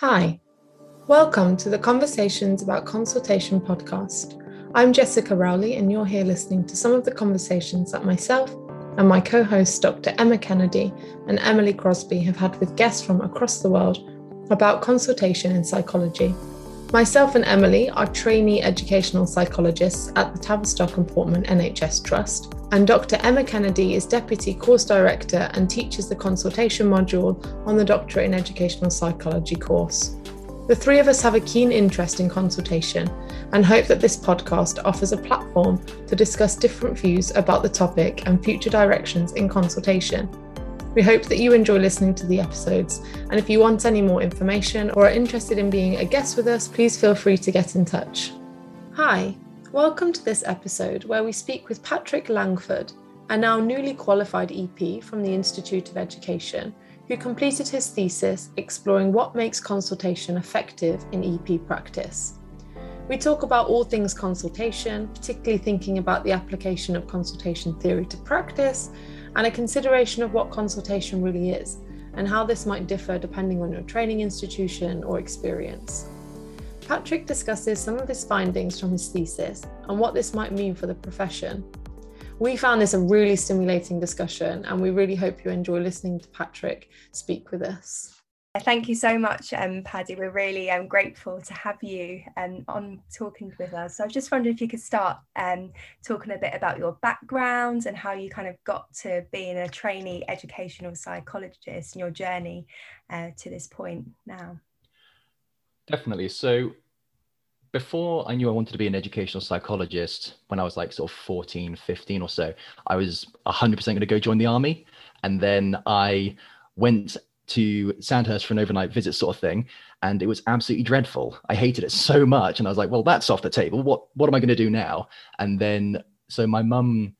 Hi, welcome to the Conversations About Consultation podcast. I'm Jessica Rowley, and you're here listening to some of the conversations that myself and my co hosts, Dr. Emma Kennedy and Emily Crosby, have had with guests from across the world about consultation in psychology. Myself and Emily are trainee educational psychologists at the Tavistock and Portman NHS Trust, and Dr. Emma Kennedy is Deputy Course Director and teaches the consultation module on the Doctorate in Educational Psychology course. The three of us have a keen interest in consultation and hope that this podcast offers a platform to discuss different views about the topic and future directions in consultation. We hope that you enjoy listening to the episodes, and if you want any more information or are interested in being a guest with us, please feel free to get in touch. Hi, welcome to this episode where we speak with Patrick Langford, a now newly qualified EP from the Institute of Education, who completed his thesis exploring what makes consultation effective in EP practice. We talk about all things consultation, particularly thinking about the application of consultation theory to practice and a consideration of what consultation really is and how this might differ depending on your training institution or experience. Patrick discusses some of his findings from his thesis and what this might mean for the profession. We found this a really stimulating discussion, and we really hope you enjoy listening to Patrick speak with us. Thank you so much, um, Paddy. We're really um, grateful to have you um, on talking with us. So I was just wondered if you could start um, talking a bit about your background and how you kind of got to being a trainee educational psychologist and your journey uh, to this point now. Definitely. So before I knew I wanted to be an educational psychologist, when I was like sort of 14, 15 or so, I was 100% going to go join the army. And then I went to Sandhurst for an overnight visit sort of thing. And it was absolutely dreadful. I hated it so much. And I was like, well, that's off the table. What, what am I going to do now? And then, so my mum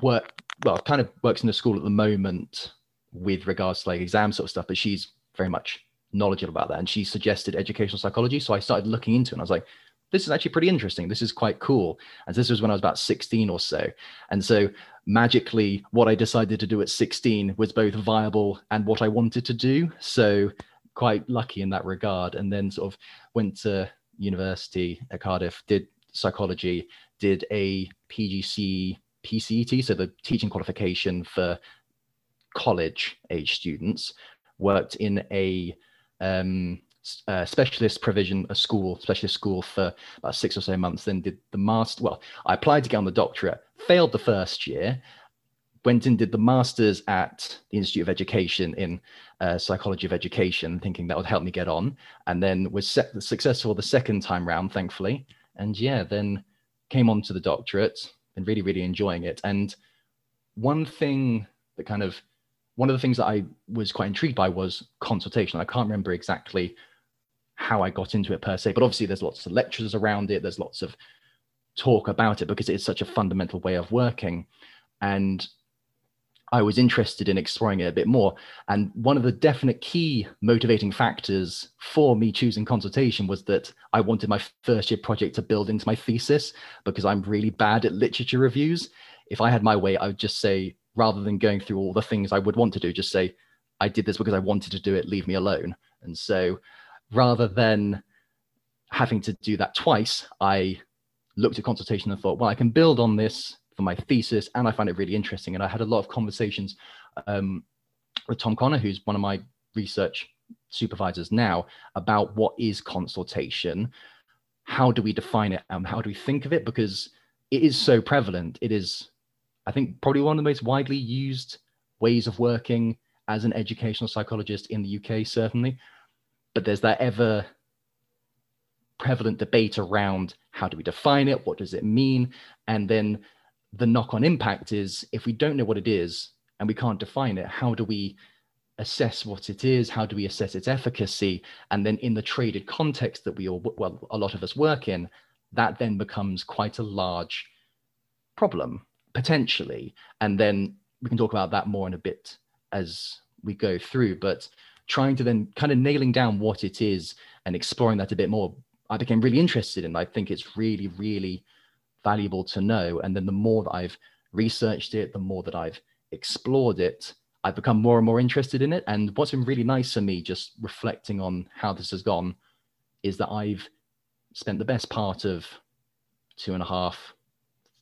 work, well, kind of works in a school at the moment with regards to like exam sort of stuff, but she's very much knowledgeable about that. And she suggested educational psychology. So I started looking into it and I was like, this is actually pretty interesting. This is quite cool. And this was when I was about 16 or so. And so magically, what I decided to do at 16 was both viable and what I wanted to do. So quite lucky in that regard. And then sort of went to university at Cardiff, did psychology, did a PGCE PCET, so the teaching qualification for college age students, worked in a um, uh, specialist provision, a school, specialist school for about six or so months. Then did the master. Well, I applied to get on the doctorate, failed the first year, went and did the masters at the Institute of Education in uh, psychology of education, thinking that would help me get on, and then was set, successful the second time round, thankfully. And yeah, then came on to the doctorate and really, really enjoying it. And one thing that kind of one of the things that I was quite intrigued by was consultation. I can't remember exactly how I got into it per se, but obviously there's lots of lectures around it. There's lots of talk about it because it's such a fundamental way of working. And I was interested in exploring it a bit more. And one of the definite key motivating factors for me choosing consultation was that I wanted my first year project to build into my thesis because I'm really bad at literature reviews. If I had my way, I would just say, rather than going through all the things I would want to do, just say, I did this because I wanted to do it, leave me alone. And so rather than having to do that twice, I looked at consultation and thought, well, I can build on this for my thesis, and I find it really interesting. And I had a lot of conversations um, with Tom Connor, who's one of my research supervisors now, about what is consultation, how do we define it, and how do we think of it, because it is so prevalent. It is I think probably one of the most widely used ways of working as an educational psychologist in the UK, certainly. But there's that ever prevalent debate around how do we define it? What does it mean? And then the knock on impact is if we don't know what it is and we can't define it, how do we assess what it is? How do we assess its efficacy? And then in the traded context that we all, well, a lot of us work in, that then becomes quite a large problem potentially and then we can talk about that more in a bit as we go through but trying to then kind of nailing down what it is and exploring that a bit more i became really interested in i think it's really really valuable to know and then the more that i've researched it the more that i've explored it I've become more and more interested in it. And what's been really nice for me, just reflecting on how this has gone, is that I've spent the best part of two and a half,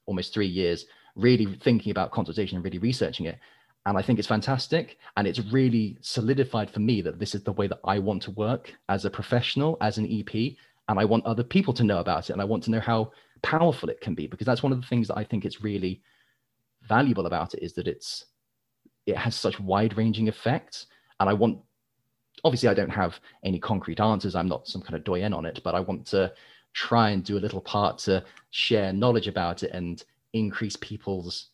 almost three years, really thinking about consultation and really researching it. And I think it's fantastic. And it's really solidified for me that this is the way that I want to work as a professional, as an EP. And I want other people to know about it. And I want to know how powerful it can be, because that's one of the things that I think it's really valuable about it is that it's it has such wide ranging effects. And I want, obviously, I don't have any concrete answers. I'm not some kind of doyen on it, but I want to try and do a little part to share knowledge about it and increase people's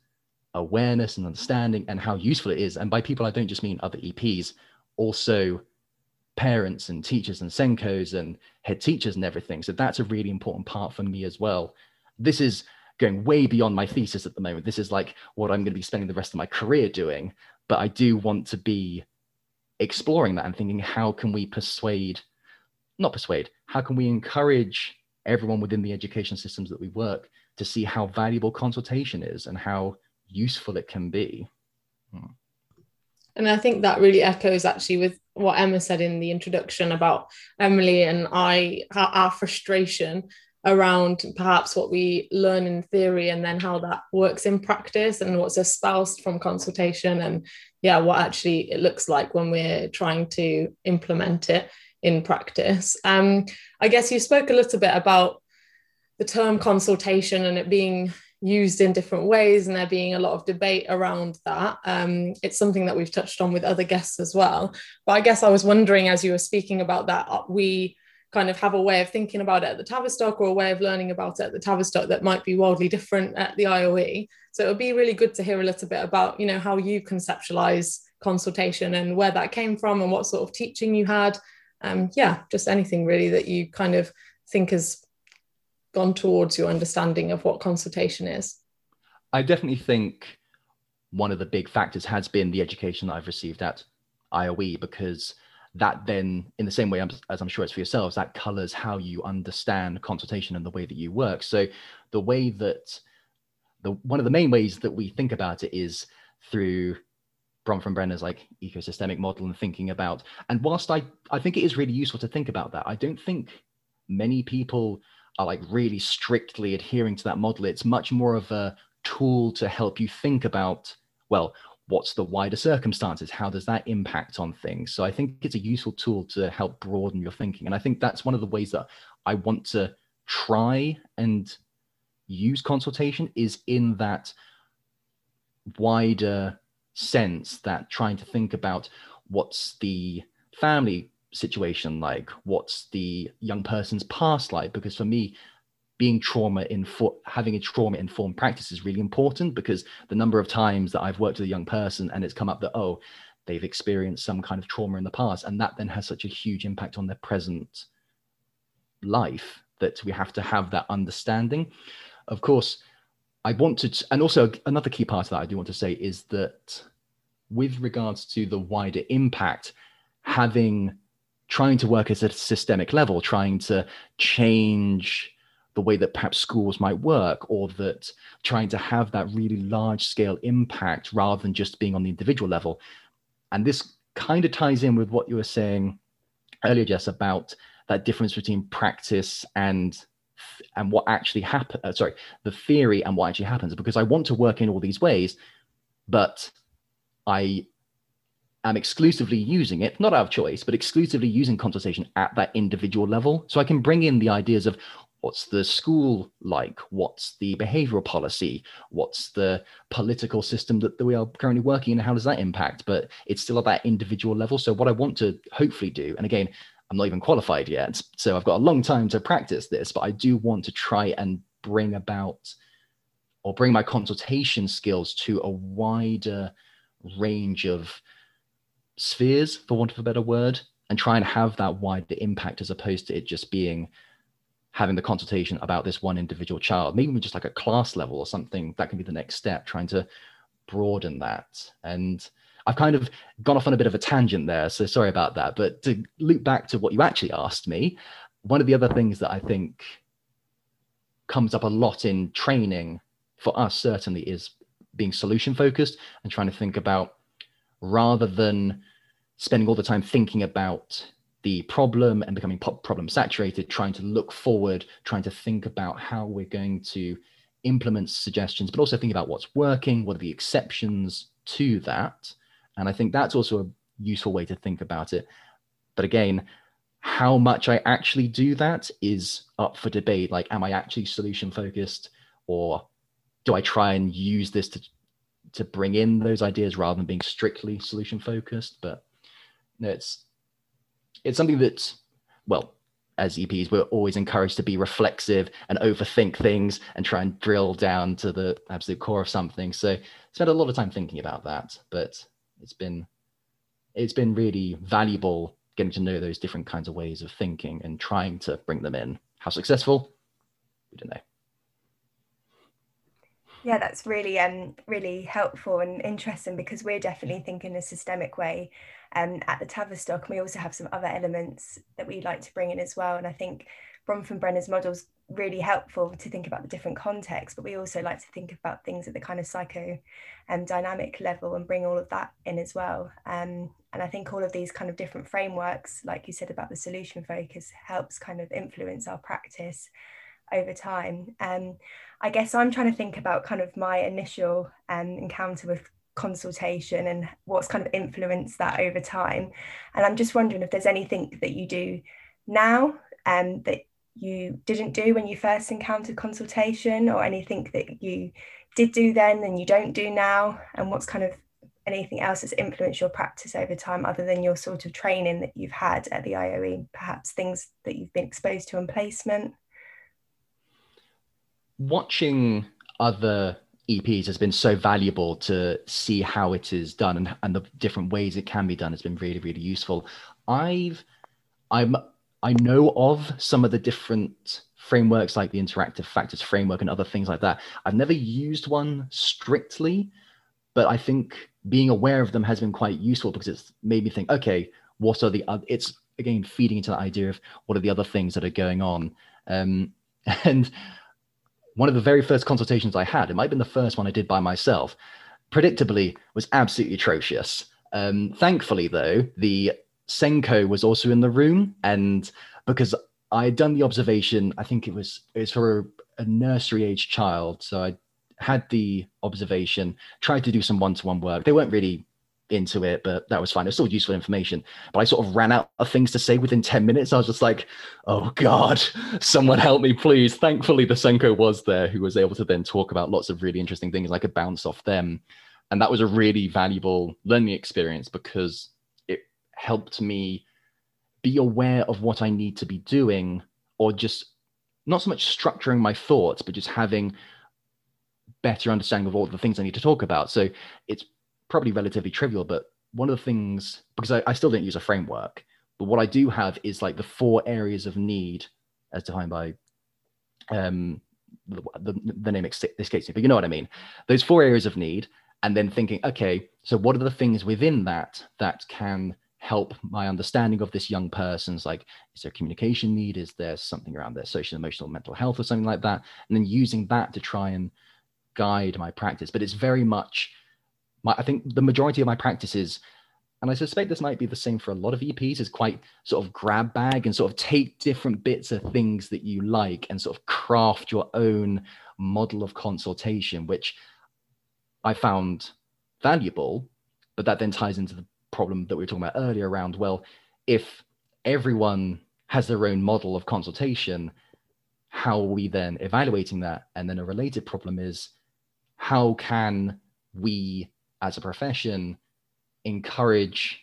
awareness and understanding and how useful it is. And by people, I don't just mean other EPs, also parents and teachers and SENCOs and head teachers and everything. So that's a really important part for me as well. This is going way beyond my thesis at the moment. This is like what I'm going to be spending the rest of my career doing. But I do want to be exploring that and thinking, how can we persuade, not persuade, how can we encourage everyone within the education systems that we work to see how valuable consultation is and how useful it can be. Hmm. And I think that really echoes actually with what Emma said in the introduction about Emily and I, our frustration around perhaps what we learn in theory and then how that works in practice and what's espoused from consultation and yeah what actually it looks like when we're trying to implement it in practice um, i guess you spoke a little bit about the term consultation and it being used in different ways and there being a lot of debate around that um, it's something that we've touched on with other guests as well but i guess i was wondering as you were speaking about that we kind of have a way of thinking about it at the Tavistock or a way of learning about it at the Tavistock that might be wildly different at the IOE. So it would be really good to hear a little bit about, you know, how you conceptualize consultation and where that came from and what sort of teaching you had. Um, yeah, just anything really that you kind of think has gone towards your understanding of what consultation is. I definitely think one of the big factors has been the education that I've received at IOE because that then in the same way as i'm sure it's for yourselves that colors how you understand consultation and the way that you work so the way that the one of the main ways that we think about it is through Bronfenbrenner's like ecosystemic model and thinking about and whilst i i think it is really useful to think about that i don't think many people are like really strictly adhering to that model. It's much more of a tool to help you think about well what's the wider circumstances? How does that impact on things? So i think it's a useful tool to help broaden your thinking. And i think that's one of the ways that i want to try and use consultation is in that wider sense that trying to think about what's the family situation like what's the young person's past like because for me being trauma info- having a trauma informed practice is really important because the number of times that I've worked with a young person and it's come up that oh they've experienced some kind of trauma in the past and that then has such a huge impact on their present life that we have to have that understanding. Of course I want to and also another key part of that I do want to say is that with regards to the wider impact having trying to work at a systemic level trying to change the way that perhaps schools might work or that trying to have that really large scale impact rather than just being on the individual level. And this kind of ties in with what you were saying earlier jess about that difference between practice and and what actually happen uh, sorry the theory and what actually happens. Because i want to work in all these ways but i am exclusively using it not out of choice but exclusively using consultation at that individual level. So i can bring in the ideas of what's the school like what's the behavioral policy what's the political system that, that we are currently working in how does that impact? But it's still at that individual level. So what i want to hopefully do and again i'm not even qualified yet so i've got a long time to practice this but i do want to try and bring about or bring my consultation skills to a wider range of spheres for want of a better word and try and have that wider impact as opposed to it just being having the consultation about this one individual child, maybe just like a class level or something, that can be the next step, trying to broaden that. And I've kind of gone off on a bit of a tangent there, so sorry about that. But to loop back to what you actually asked me, one of the other things that I think comes up a lot in training for us certainly is being solution focused and trying to think about rather than spending all the time thinking about the problem and becoming problem saturated, trying to look forward, trying to think about how we're going to implement suggestions, but also think about what's working, what are the exceptions to that. And I think that's also a useful way to think about it. But again, how much I actually do that is up for debate. Like, am I actually solution focused or do I try and use this to to bring in those ideas rather than being strictly solution focused? But no, it's it's something that, well, as EPs, we're always encouraged to be reflexive and overthink things and try and drill down to the absolute core of something. So I spent a lot of time thinking about that, but it's been it's been really valuable getting to know those different kinds of ways of thinking and trying to bring them in. How successful? We don't know. Yeah, that's really um really helpful and interesting because we're definitely thinking a systemic way um, at the Tavistock. We also have some other elements that we like to bring in as well. And I think Bronfenbrenner's model is really helpful to think about the different contexts, but we also like to think about things at the kind of psycho um, dynamic level and bring all of that in as well. Um, and I think all of these kind of different frameworks, like you said about the solution focus, helps kind of influence our practice over time. Um, I guess I'm trying to think about kind of my initial um, encounter with consultation and what's kind of influenced that over time. And I'm just wondering if there's anything that you do now um, that you didn't do when you first encountered consultation or anything that you did do then and you don't do now and what's kind of anything else that's influenced your practice over time other than your sort of training that you've had at the IOE perhaps things that you've been exposed to in placement watching other EPs has been so valuable to see how it is done and, and the different ways it can be done has been really, really useful. I've I'm I know of some of the different frameworks like the interactive factors framework and other things like that. I've never used one strictly, but I think being aware of them has been quite useful because it's made me think, okay, what are the other it's again feeding into the idea of what are the other things that are going on. Um, and one of the very first consultations I had, it might have been the first one I did by myself, predictably was absolutely atrocious. Um, thankfully, though, the SENCO was also in the room, and because I had done the observation, I think it was it was for a, a nursery age child, so I had the observation, tried to do some one to one work. They weren't really into it, but that was fine. It was still useful information. But I sort of ran out of things to say within 10 minutes. I was just like, oh God, someone help me, please. Thankfully, the SENCO was there who was able to then talk about lots of really interesting things. I could bounce off them. And that was a really valuable learning experience because it helped me be aware of what I need to be doing or just not so much structuring my thoughts, but just having better understanding of all the things I need to talk about. So it's probably relatively trivial, but one of the things because I, I still don't use a framework, but what I do have is like the four areas of need as defined by um the, the, the name escapes me, but you know what I mean. Those four areas of need, and then thinking, okay, so what are the things within that that can help my understanding of this young person's like is there communication need? Is there something around their social emotional mental health or something like that? And then using that to try and guide my practice. But it's very much my, I think the majority of my practices, and I suspect this might be the same for a lot of EPs, is quite sort of grab bag and sort of take different bits of things that you like and sort of craft your own model of consultation, which I found valuable. But that then ties into the problem that we were talking about earlier around, well, if everyone has their own model of consultation, how are we then evaluating that? And then a related problem is how can we as a profession encourage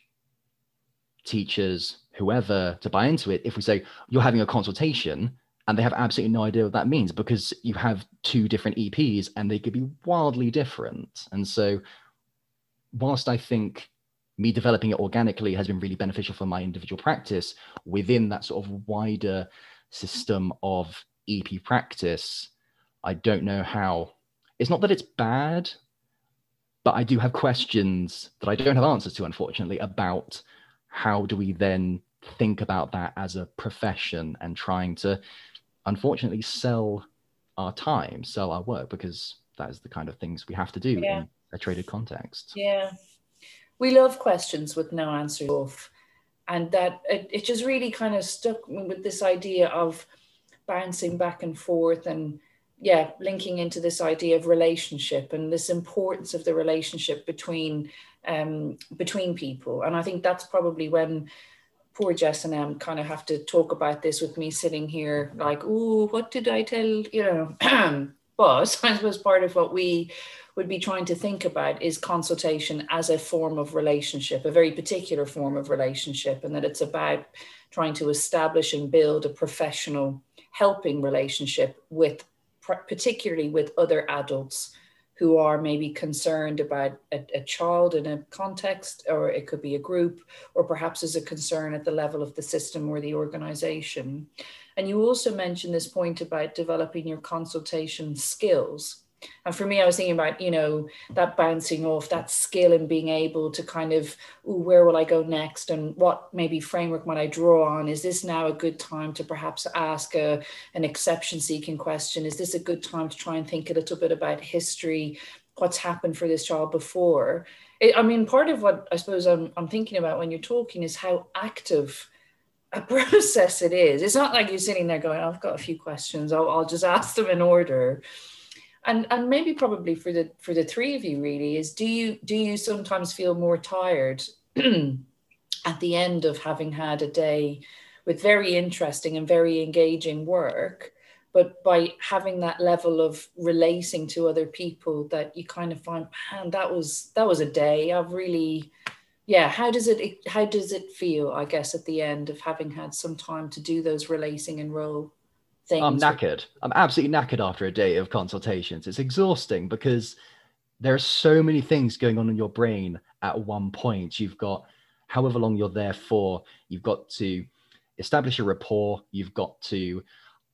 teachers whoever to buy into it. If we say you're having a consultation and they have absolutely no idea what that means because you have two different eps and they could be wildly different. And so whilst i think me developing it organically has been really beneficial for my individual practice within that sort of wider system of ep practice i don't know how it's not that it's bad but I do have questions that I don't have answers to, unfortunately, about how do we then think about that as a profession and trying to, unfortunately, sell our time, sell our work, because that is the kind of things we have to do yeah. in a traded context. Yeah. we love questions with no answer off. And that it, it just really kind of stuck with this idea of bouncing back and forth and yeah, linking into this idea of relationship and this importance of the relationship between um, between people. And I think that's probably when poor Jess and Em kind of have to talk about this with me sitting here, like, oh, what did I tell you know? but I suppose part of what we would be trying to think about is consultation as a form of relationship, a very particular form of relationship, and that it's about trying to establish and build a professional helping relationship with particularly with other adults who are maybe concerned about a, a, child in a context, or it could be a group, or perhaps as a concern at the level of the system or the organization. And you also mentioned this point about developing your consultation skills. And for me, I was thinking about, you know, that bouncing off, that skill and being able to kind of, ooh, where will I go next? And what maybe framework might I draw on? Is this now a good time to perhaps ask a, an exception seeking question? Is this a good time to try and think a little bit about history? What's happened for this child before? It, I mean, part of what I suppose I'm, I'm thinking about when you're talking is how active a process it is. It's not like you're sitting there going, I've got a few questions, I'll, I'll just ask them in order and and maybe probably for the for the three of you really is do you do you sometimes feel more tired at the end of having had a day with very interesting and very engaging work but by having that level of relating to other people that you kind of find man that was that was a day. I've really yeah how does it how does it feel i guess at the end of having had some time to do those relating and role things. I'm knackered. I'm absolutely knackered after a day of consultations. It's exhausting because there are so many things going on in your brain at one point. You've got however long you're there for, you've got to establish a rapport, you've got to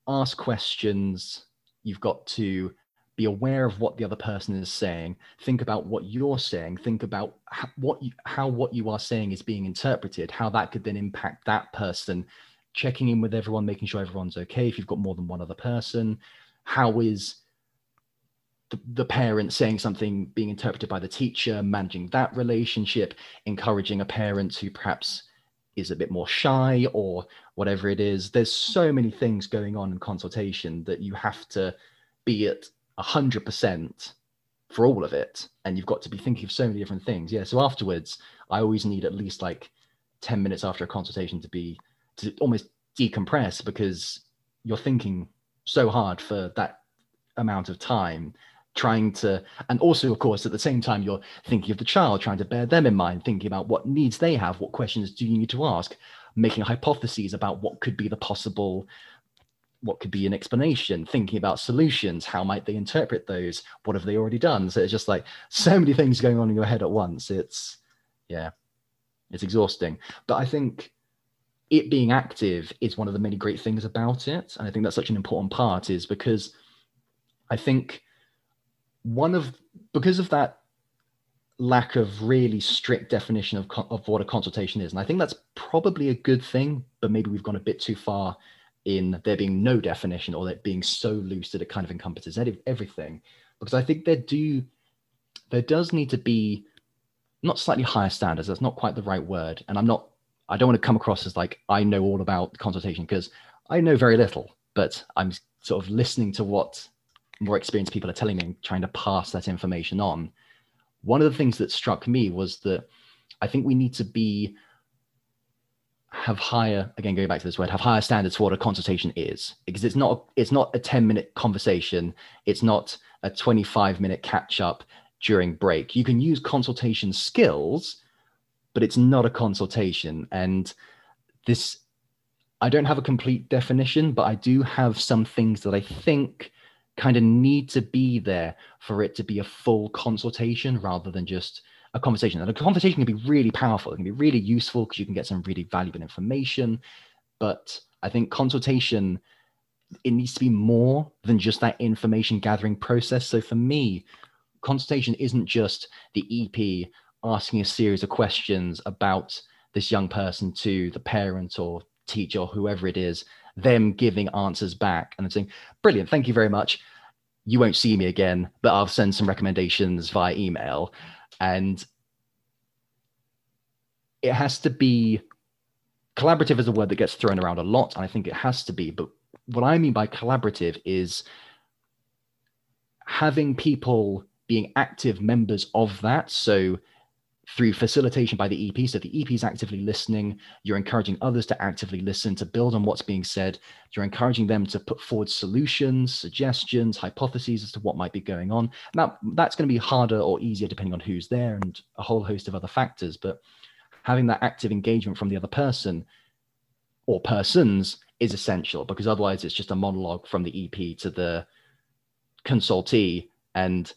ask questions, you've got to be aware of what the other person is saying think about what you're saying think about how, what you, how what you are saying is being interpreted how that could then impact that person checking in with everyone, making sure everyone's okay. If you've got more than one other person, how is the, the parent saying something being interpreted by the teacher, managing that relationship, encouraging a parent who perhaps is a bit more shy or whatever it is. There's so many things going on in consultation that you have to be at 100% for all of it. And you've got to be thinking of so many different things. Yeah. So afterwards, I always need at least like 10 minutes after a consultation to be to almost decompress because you're thinking so hard for that amount of time trying to and also of course at the same time you're thinking of the child trying to bear them in mind thinking about what needs they have what questions do you need to ask making hypotheses about what could be the possible what could be an explanation thinking about solutions how might they interpret those what have they already done? So it's just like so many things going on in your head at once. It's yeah it's exhausting. But i think it being active is one of the many great things about it. And i think that's such an important part is because i think one of because of that lack of really strict definition of, of what a consultation is and i think that's probably a good thing but maybe we've gone a bit too far in there being no definition or it being so loose that it kind of encompasses everything. Because i think there do there does need to be not slightly higher standards that's not quite the right word and i'm not I don't want to come across as like I know all about consultation because I know very little, but I'm sort of listening to what more experienced people are telling me and trying to pass that information on. One of the things that struck me was that I think we need to be have higher again going back to this word have higher standards for what a consultation is. Because it's not it's not a 10 minute conversation. It's not a 25 minute catch up during break. You can use consultation skills but it's not a consultation. And this, I don't have a complete definition, but I do have some things that I think kind of need to be there for it to be a full consultation rather than just a conversation. And a conversation can be really powerful, it can be really useful because you can get some really valuable information. But I think consultation, it needs to be more than just that information gathering process. So for me, consultation isn't just the EP asking a series of questions about this young person to the parent or teacher or whoever it is, them giving answers back and saying, Brilliant, thank you very much. You won't see me again, but I'll send some recommendations via email. And it has to be collaborative is a word that gets thrown around a lot and i think it has to be but what i mean by collaborative is having people being active members of that so through facilitation by the EP. So the EP is actively listening. You're encouraging others to actively listen, to build on what's being said. You're encouraging them to put forward solutions, suggestions, hypotheses as to what might be going on. Now, that's going to be harder or easier depending on who's there and a whole host of other factors. But having that active engagement from the other person or persons is essential because otherwise it's just a monologue from the EP to the consultee. And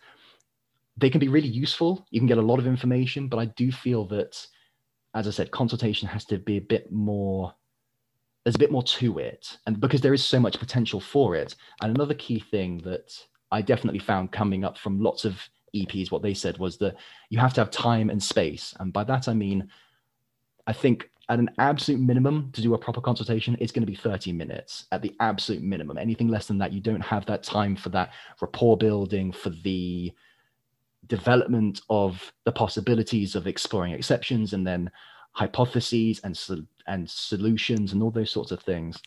they can be really useful. You can get a lot of information, but I do feel that, as I said, consultation has to be a bit more. There's a bit more to it, and because there is so much potential for it. And another key thing that I definitely found coming up from lots of EPs, what they said was that you have to have time and space, and by that I mean, I think at an absolute minimum to do a proper consultation, it's going to be 30 minutes at the absolute minimum. Anything less than that, you don't have that time for that rapport building, for the development of the possibilities of exploring exceptions and then hypotheses and and solutions and all those sorts of things.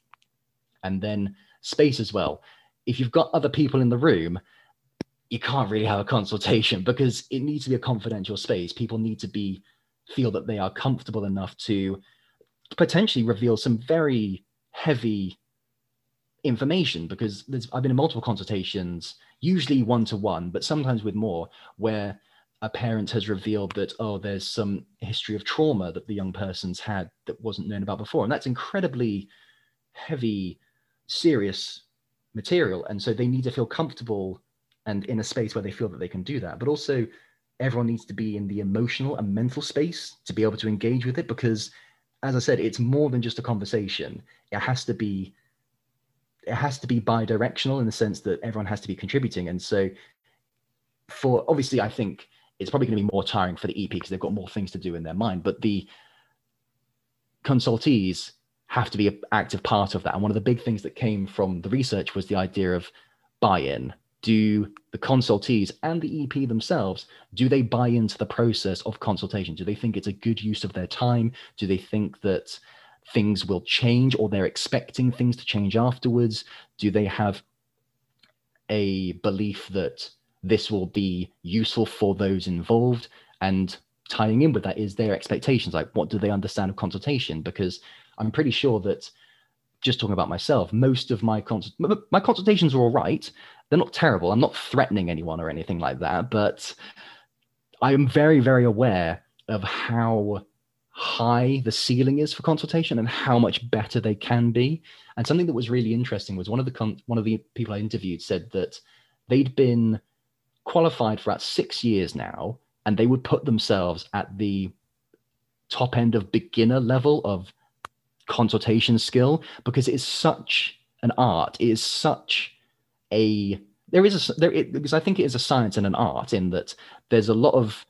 And then space as well. If you've got other people in the room you can't really have a consultation because it needs to be a confidential space. People need to be feel that they are comfortable enough to potentially reveal some very heavy information because there's I've been in multiple consultations, usually one to one, but sometimes with more, where a parent has revealed that oh, there's some history of trauma that the young person's had that wasn't known about before, and that's incredibly heavy, serious material, and so they need to feel comfortable and in a space where they feel that they can do that, but also everyone needs to be in the emotional and mental space to be able to engage with it because as i said it's more than just a conversation. It has to be it has to be bi-directional in the sense that everyone has to be contributing. And so for obviously i think it's probably going to be more tiring for the ep because they've got more things to do in their mind but the consultees have to be an active part of that. And one of the big things that came from the research was the idea of buy-in. Do the consultees and the ep themselves do they buy into the process of consultation? Do they think it's a good use of their time? Do they think that things will change or they're expecting things to change afterwards? Do they have a belief that this will be useful for those involved? And tying in with that is their expectations. Like, what do they understand of consultation? Because I'm pretty sure that just talking about myself, most of my consult my consultations are all right. They're not terrible. I'm not threatening anyone or anything like that, but I am very, very aware of how high the ceiling is for consultation and how much better they can be. And something that was really interesting was one of the con- one of the people I interviewed said that they'd been qualified for about six years now, and they would put themselves at the top end of beginner level of consultation skill because it is such an art. It is such a there is a there it, because I think it is a science and an art in that there's a lot of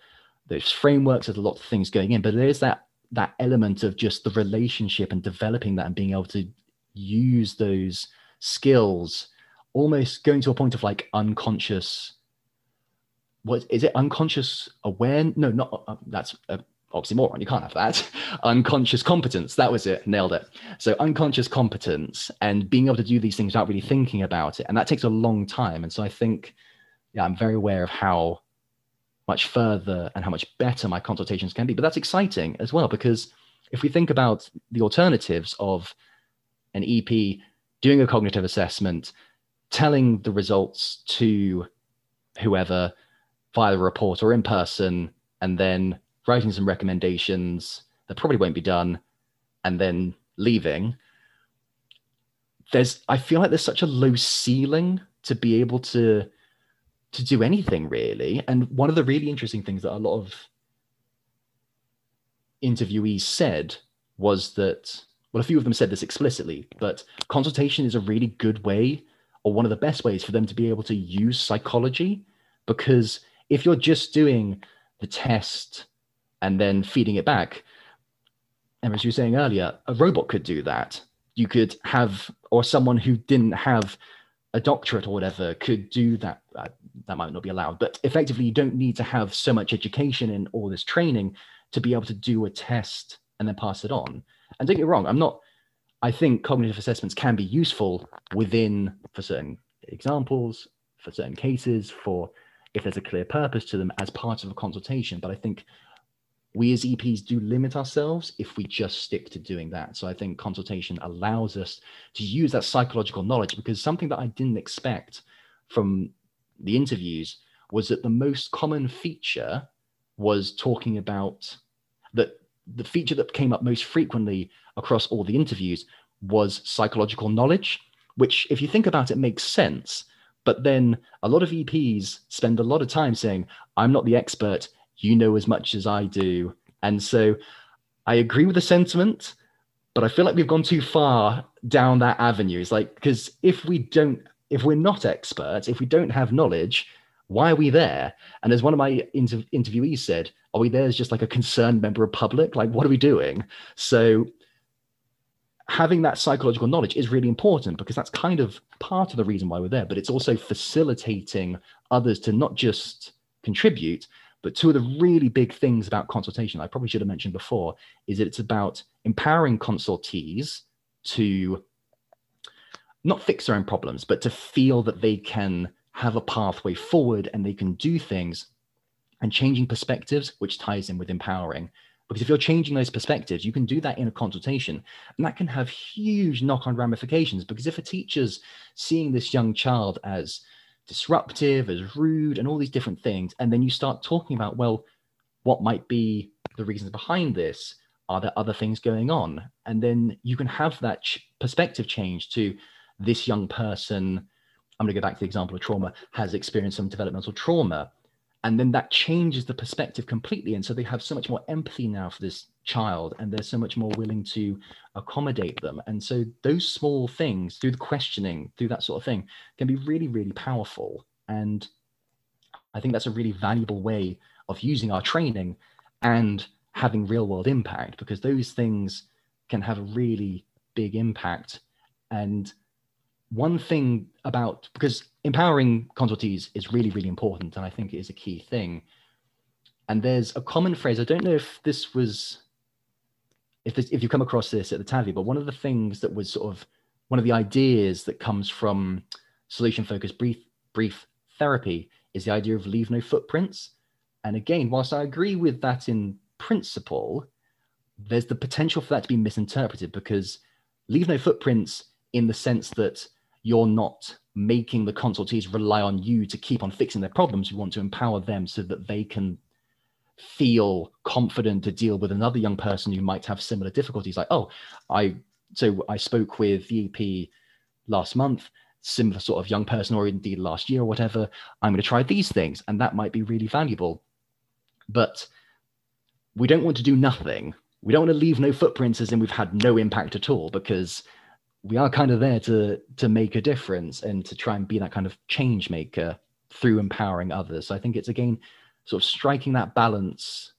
there's frameworks, there's a lot of things going in, but there's that that element of just the relationship and developing that and being able to use those skills almost going to a point of like unconscious what is it unconscious aware no not uh, that's a oxymoron you can't have that. Unconscious competence that was it nailed it. So unconscious competence and being able to do these things without really thinking about it and that takes a long time. And so i think yeah i'm very aware of how much further and how much better my consultations can be. But that's exciting as well because if we think about the alternatives of an EP doing a cognitive assessment, telling the results to whoever via a report or in person, and then writing some recommendations that probably won't be done, and then leaving. There's, I feel like there's such a low ceiling to be able to to do anything really. And one of the really interesting things that a lot of interviewees said was that, well, a few of them said this explicitly, but consultation is a really good way or one of the best ways for them to be able to use psychology. Because if you're just doing the test and then feeding it back, and as you were saying earlier, a robot could do that. You could have, or someone who didn't have a doctorate or whatever could do that. Uh, that might not be allowed, but effectively, you don't need to have so much education and all this training. to be able to do a test and then pass it on. And don't get me wrong, I'm not, I think cognitive assessments can be useful within for certain examples, for certain cases, for if there's a clear purpose to them as part of a consultation. But I think we as EPs do limit ourselves if we just stick to doing that. So I think consultation allows us to use that psychological knowledge because something that I didn't expect from the interviews was that the most common feature was talking about that the feature that came up most frequently across all the interviews was psychological knowledge, which, if you think about it, makes sense. But then a lot of EPs spend a lot of time saying, I'm not the expert, you know as much as I do. And so I agree with the sentiment, but I feel like we've gone too far down that avenue. It's like, because if we don't, if we're not experts, if we don't have knowledge, why are we there? And as one of my inter- interviewees said, are we there as just like a concerned member of public? Like, what are we doing? So having that psychological knowledge is really important because that's kind of part of the reason why we're there, but it's also facilitating others to not just contribute, but two of the really big things about consultation, I probably should have mentioned before, is that it's about empowering consultees to not fix their own problems, but to feel that they can have a pathway forward and they can do things and changing perspectives, which ties in with empowering. Because if you're changing those perspectives, you can do that in a consultation. And that can have huge knock on ramifications. Because if a teacher's seeing this young child as disruptive, as rude, and all these different things, and then you start talking about, well, what might be the reasons behind this? Are there other things going on? And then you can have that ch- perspective change to this young person I'm going to go back to the example of trauma, has experienced some developmental trauma. And then that changes the perspective completely. And so they have so much more empathy now for this child and they're so much more willing to accommodate them. And so those small things through the questioning, through that sort of thing, can be really, really powerful. And I think that's a really valuable way of using our training and having real world impact because those things can have a really big impact. And one thing about because empowering consultees is really really important and i think it is a key thing. And there's a common phrase i don't know if this was if this, if you come across this at the TAVI but one of the things that was sort of one of the ideas that comes from solution focused brief brief therapy is the idea of leave no footprints. And again whilst i agree with that in principle there's the potential for that to be misinterpreted because leave no footprints in the sense that you're not making the consultees rely on you to keep on fixing their problems. You want to empower them so that they can feel confident to deal with another young person who might have similar difficulties. Like, oh, I so I spoke with the EP last month, similar sort of young person, or indeed last year or whatever. I'm going to try these things, and that might be really valuable. But we don't want to do nothing. We don't want to leave no footprints as in we've had no impact at all, because we are kind of there to to make a difference and to try and be that kind of change maker through empowering others. So I think it's again sort of striking that balance.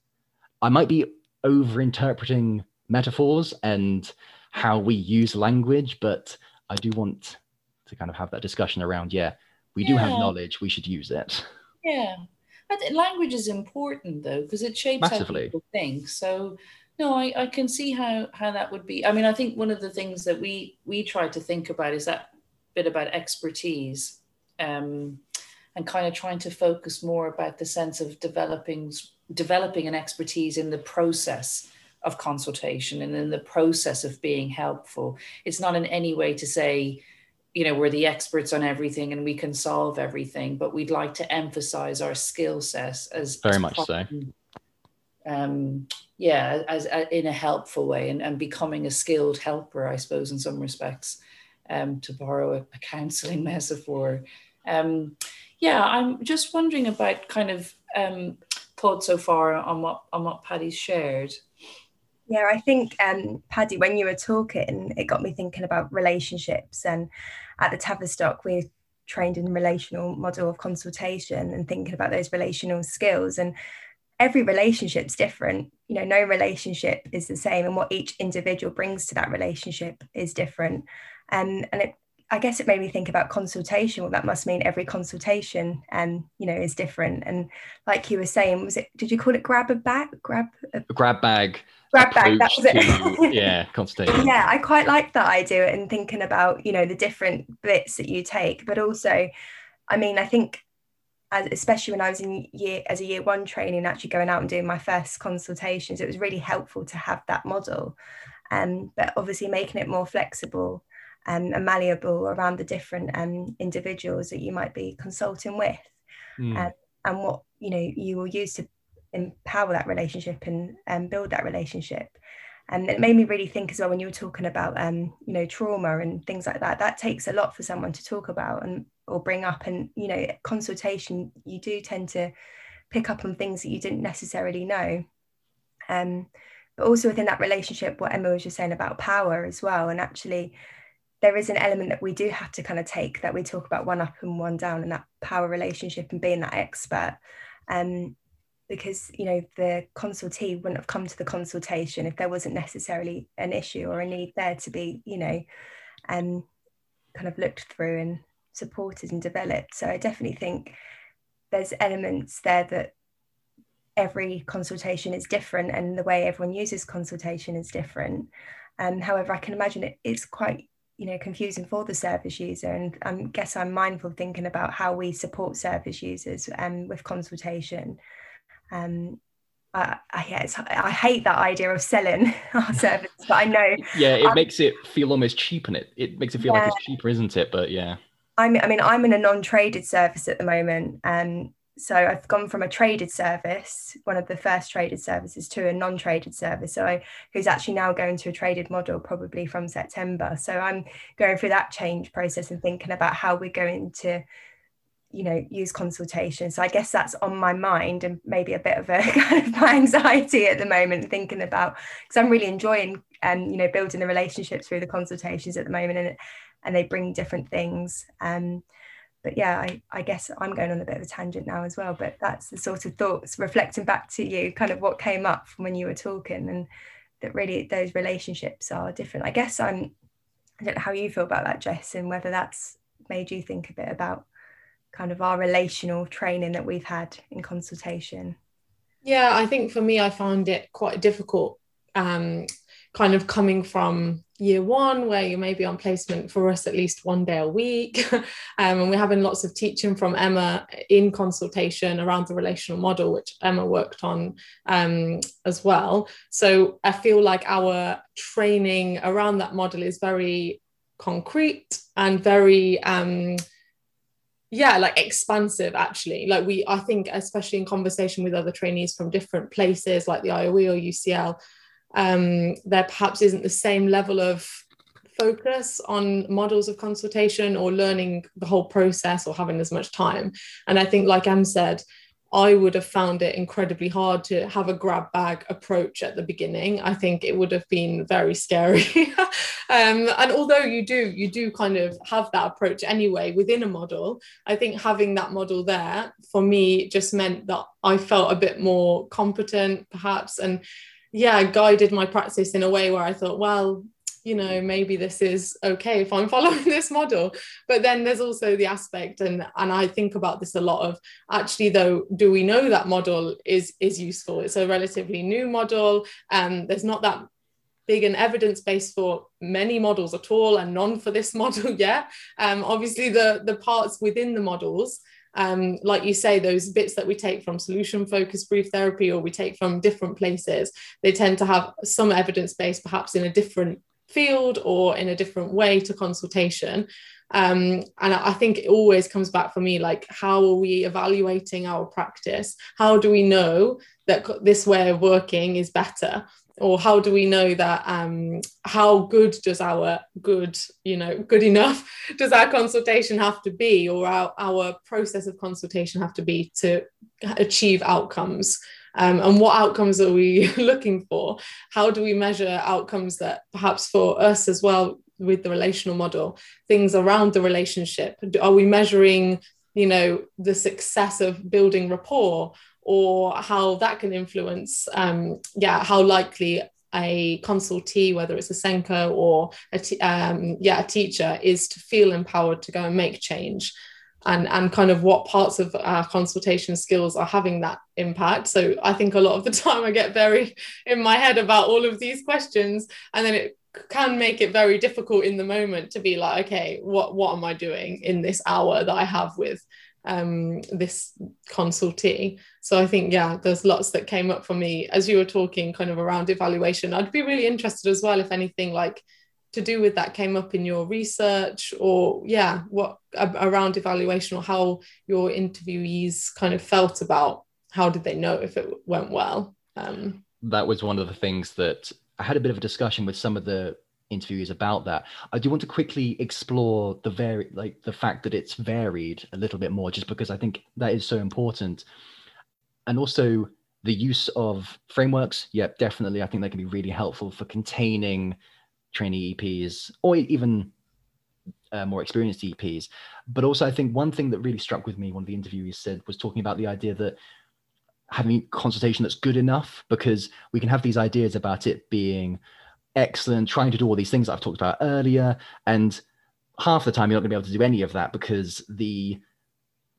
I might be over interpreting metaphors and how we use language, but I do want to kind of have that discussion around, yeah, we yeah. do have knowledge, we should use it. Yeah. But language is important though, because it shapes Massively. how people think. So no, I, I can see how how that would be. I mean, I think one of the things that we we try to think about is that bit about expertise, um, and kind of trying to focus more about the sense of developing developing an expertise in the process of consultation and in the process of being helpful. It's not in any way to say, you know, we're the experts on everything and we can solve everything, but we'd like to emphasize our skill sets as very as much so. Um, yeah as, as, in a helpful way and, and becoming a skilled helper i suppose in some respects um, to borrow a, a counseling metaphor. Um, yeah i'm just wondering about kind of um, thoughts so far on what on what paddy's shared. Yeah i think um, paddy when you were talking it got me thinking about relationships and at the tavistock we're trained in relational model of consultation and thinking about those relational skills and every relationship's different you know no relationship is the same and what each individual brings to that relationship is different and and it I guess it made me think about consultation. Well, that must mean every consultation, um, you know, is different. And like you were saying, was it? Did you call it grab a bag? Grab a, a grab bag. Grab bag. That was it. To, yeah, consultation. yeah, I quite like that idea and thinking about you know the different bits that you take, but also, I mean, I think. As, especially when I was in year as a year one training, actually going out and doing my first consultations, it was really helpful to have that model. Um, but obviously making it more flexible um, and malleable around the different um, individuals that you might be consulting with mm. um, and what you know you will use to empower that relationship and, and build that relationship and it made me really think as well when you were talking about um, you know trauma and things like that that takes a lot for someone to talk about and or bring up and you know consultation you do tend to pick up on things that you didn't necessarily know. Um, but also within that relationship what emma was just saying about power as well and actually there is an element that we do have to kind of take that we talk about one up and one down and that power relationship and being that expert. Um, because you know the consultee wouldn't have come to the consultation if there wasn't necessarily an issue or a need there to be you know um, kind of looked through and supported and developed. So i definitely think there's elements there that every consultation is different and the way everyone uses consultation is different. Um, however i can imagine it, it's quite you know confusing for the service user and I guess I'm mindful thinking about how we support service users um, with consultation. Um, I, I, I hate that idea of selling our service but I know yeah it I'm, makes it feel almost cheap and it it makes it feel yeah. like it's cheaper isn't it? But yeah I'm, I mean I'm in a non-traded service at the moment and so I've gone from a traded service, one of the first traded services, to a non-traded service. So I, who's actually now going to a traded model probably from September. So I'm going through that change process and thinking about how we're going to, you know, use consultation. So I guess that's on my mind and maybe a bit of a kind of my anxiety at the moment, thinking about because I'm really enjoying um, you know, building the relationships through the consultations at the moment and and they bring different things. Um, but yeah, I, I guess I'm going on a bit of a tangent now as well. But that's the sort of thoughts reflecting back to you, kind of what came up from when you were talking, and that really those relationships are different. I guess I'm, I don't know how you feel about that, Jess, and whether that's made you think a bit about kind of our relational training that we've had in consultation. Yeah, I think for me, I found it quite difficult, um, kind of coming from year one where you may be on placement for us at least one day a week um, and we're having lots of teaching from emma in consultation around the relational model which emma worked on um, as well so i feel like our training around that model is very concrete and very um, yeah like expansive actually like we i think especially in conversation with other trainees from different places like the ioe or ucl um, there perhaps isn't the same level of focus on models of consultation or learning the whole process or having as much time. And I think, like Em said, I would have found it incredibly hard to have a grab bag approach at the beginning. I think it would have been very scary. um, and although you do, you do kind of have that approach anyway within a model, I think having that model there for me just meant that I felt a bit more competent, perhaps. And yeah guided my practice in a way where I thought well you know maybe this is okay if i'm following this model. But then there's also the aspect and and i think about this a lot of actually though do we know that model is is useful? It's a relatively new model. Um there's not that big an evidence base for many models at all and none for this model yet. Um obviously the the parts within the models um, like you say, those bits that we take from solution focused brief therapy or we take from different places, they tend to have some evidence base, perhaps in a different field or in a different way to consultation. Um, and I think it always comes back for me like, how are we evaluating our practice? How do we know that this way of working is better? or how do we know that um, how good does our good you know good enough does our consultation have to be or our, our process of consultation have to be to achieve outcomes um, and what outcomes are we looking for how do we measure outcomes that perhaps for us as well with the relational model things around the relationship are we measuring you know the success of building rapport or how that can influence um, yeah how likely a consultee, whether it's a SENCO or a t- um, yeah, a teacher, is to feel empowered to go and make change. And, and kind of what parts of our consultation skills are having that impact. So I think a lot of the time I get very in my head about all of these questions, and then it can make it very difficult in the moment to be like, okay, what what am I doing in this hour that I have with um, this consultee. So I think, yeah, there's lots that came up for me as you were talking kind of around evaluation. I'd be really interested as well if anything like to do with that came up in your research or yeah, what around evaluation or how your interviewees kind of felt about how did they know if it went well. Um, that was one of the things that I had a bit of a discussion with some of the interviewees about that. I do want to quickly explore the very like the fact that it's varied a little bit more, just because I think that is so important, and also the use of frameworks. Yeah, definitely, I think they can be really helpful for containing trainee EPs or even uh, more experienced EPs. But also, I think one thing that really struck with me, one of the interviewees said, was talking about the idea that having consultation that's good enough because we can have these ideas about it being excellent, trying to do all these things I've talked about earlier. And half the time, you're not going to be able to do any of that because the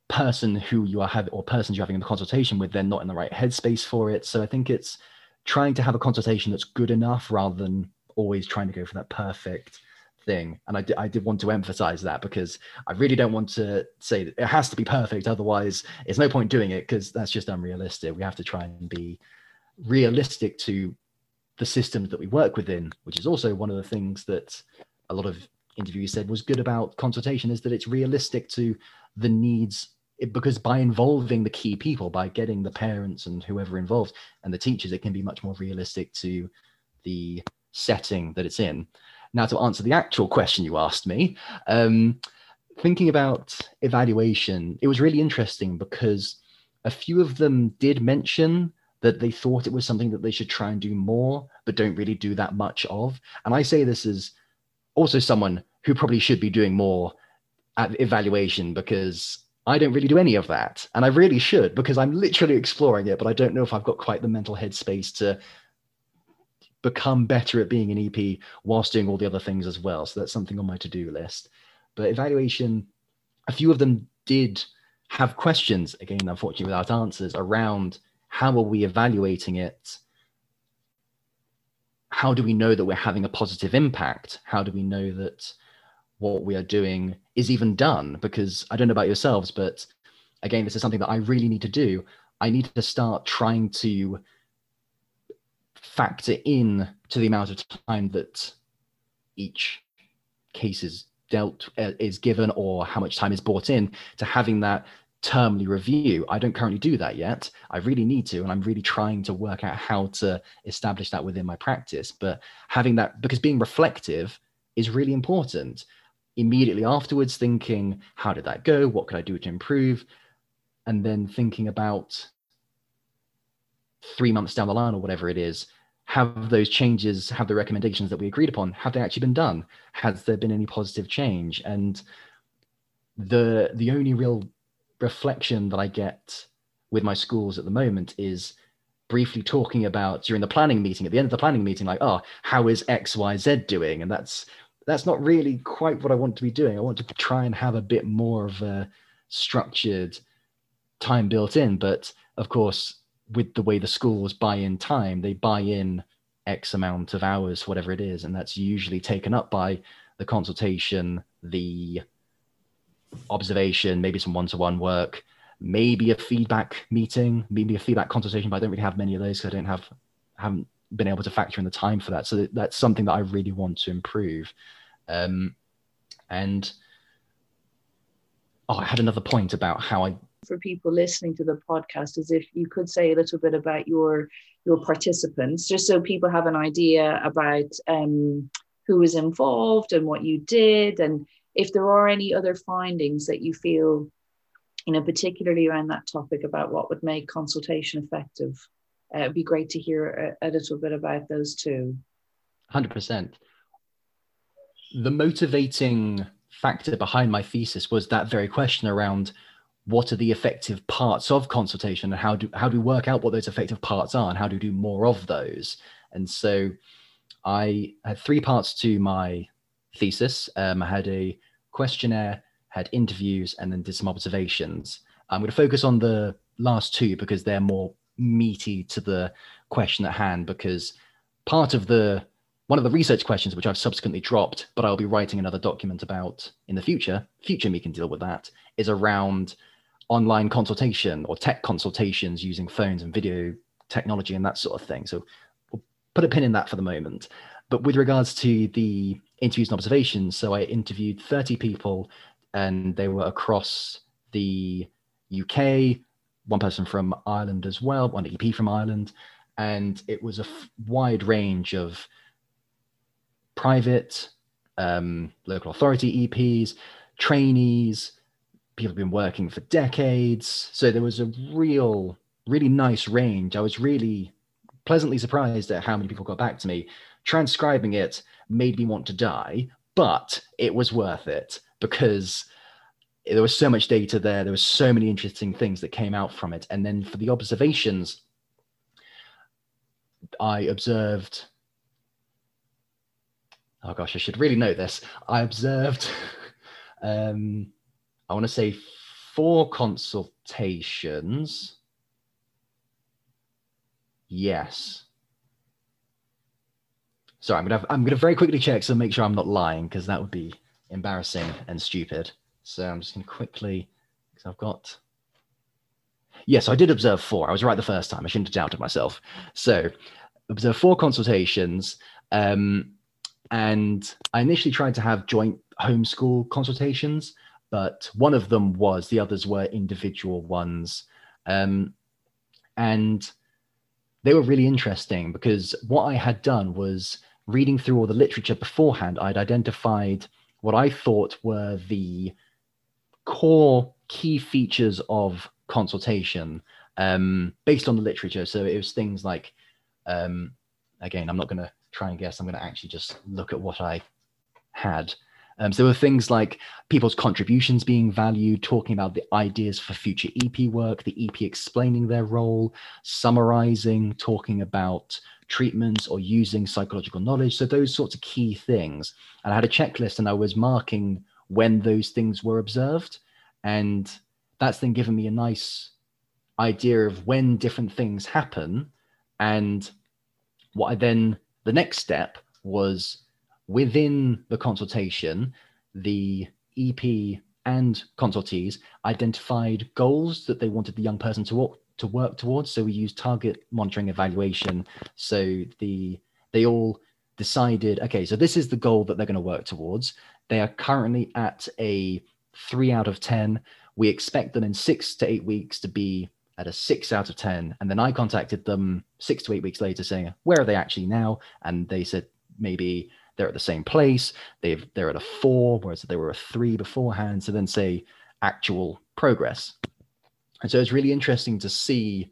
person who you are having or persons you're having the consultation with, they're not in the right headspace for it. So I think it's trying to have a consultation that's good enough rather than always trying to go for that perfect thing. And I, d- I did want to emphasize that because I really don't want to say that it has to be perfect. Otherwise, it's no point doing it because that's just unrealistic. We have to try and be realistic to the systems that we work within, which is also one of the things that a lot of interviewees said was good about consultation is that it's realistic to the needs because by involving the key people by getting the parents and whoever involved and the teachers it can be much more realistic to the setting that it's in now to answer the actual question you asked me um, thinking about evaluation it was really interesting because a few of them did mention that they thought it was something that they should try and do more, but don't really do that much of. And I say this as also someone who probably should be doing more at evaluation because I don't really do any of that. And I really should because I'm literally exploring it, but I don't know if I've got quite the mental headspace to become better at being an EP whilst doing all the other things as well. So that's something on my to do list. But evaluation, a few of them did have questions, again, unfortunately, without answers around how are we evaluating it? How do we know that we're having a positive impact? How do we know that what we are doing is even done? Because I don't know about yourselves, but again, this is something that I really need to do. I need to start trying to factor in to the amount of time that each case is dealt uh, is given or how much time is brought in to having that termly review. I don't currently do that yet. I really need to, and I'm really trying to work out how to establish that within my practice. But having that, because being reflective is really important. Immediately afterwards, thinking, how did that go? What could I do to improve? And then thinking about three months down the line or whatever it is, have those changes, have the recommendations that we agreed upon, have they actually been done? Has there been any positive change? And the the only real reflection that I get with my schools at the moment is briefly talking about during the planning meeting at the end of the planning meeting like oh how is xyz doing and that's that's not really quite what i want to be doing i want to try and have a bit more of a structured time built in but of course with the way the schools buy in time they buy in x amount of hours whatever it is and that's usually taken up by the consultation the observation, maybe some one-to-one work, maybe a feedback meeting, maybe a feedback consultation, but I don't really have many of those because I don't have haven't been able to factor in the time for that. So that's something that I really want to improve. Um, and oh, I had another point about how I for people listening to the podcast is if you could say a little bit about your your participants just so people have an idea about um, who was involved and what you did and if there are any other findings that you feel, you know, particularly around that topic about what would make consultation effective, uh, it'd be great to hear a, a little bit about those too. 100%. The motivating factor behind my thesis was that very question around what are the effective parts of consultation and how do how do we work out what those effective parts are and how do we do more of those And so I had three parts to my thesis. Um, I had a questionnaire, had interviews, and then did some observations. I'm going to focus on the last two because they're more meaty to the question at hand. Because part of the one of the research questions, which I've subsequently dropped, but I'll be writing another document about in the future, future me can deal with that, is around online consultation or tech consultations using phones and video technology and that sort of thing. So we'll put a pin in that for the moment. But with regards to the interviews and observations, so I interviewed 30 people and they were across the UK, one person from Ireland as well, one EP from Ireland. And it was a f- wide range of private, um, local authority EPs, trainees, people have been working for decades. So there was a real, really nice range. I was really pleasantly surprised at how many people got back to me. Transcribing it made me want to die, but it was worth it because there was so much data there. There was so many interesting things that came out from it. And then for the observations, I observed. Oh gosh, I should really know this. I observed um, I want to say four consultations. Yes. Sorry, I'm gonna I'm gonna very quickly check so make sure I'm not lying because that would be embarrassing and stupid. So I'm just gonna quickly because I've got. Yes, I did observe four. I was right the first time. I shouldn't have doubted myself. So, observe four consultations, um, and I initially tried to have joint homeschool consultations, but one of them was, the others were individual ones. Um, and they were really interesting because what I had done was reading through all the literature beforehand, I'd identified what I thought were the core key features of consultation um, based on the literature. So it was things like, um, again, I'm not going to try and guess, I'm going to actually just look at what I had. Um, so there were things like people's contributions being valued, talking about the ideas for future EP work, the EP explaining their role, summarizing, talking about treatments or using psychological knowledge. So those sorts of key things. And I had a checklist and I was marking when those things were observed. And that's then given me a nice idea of when different things happen. And what I then, the next step was within the consultation, the EP and consultees identified goals that they wanted the young person to work, to work towards. So we used target monitoring evaluation. So the they all decided, okay, so this is the goal that they're going to work towards. They are currently at a three out of 10. We expect them in six to eight weeks to be at a six out of 10. And then I contacted them six to eight weeks later saying, where are they actually now? And they said, maybe they're at the same place. They've they're at a four, whereas they were a three beforehand. So then say actual progress. And so it's really interesting to see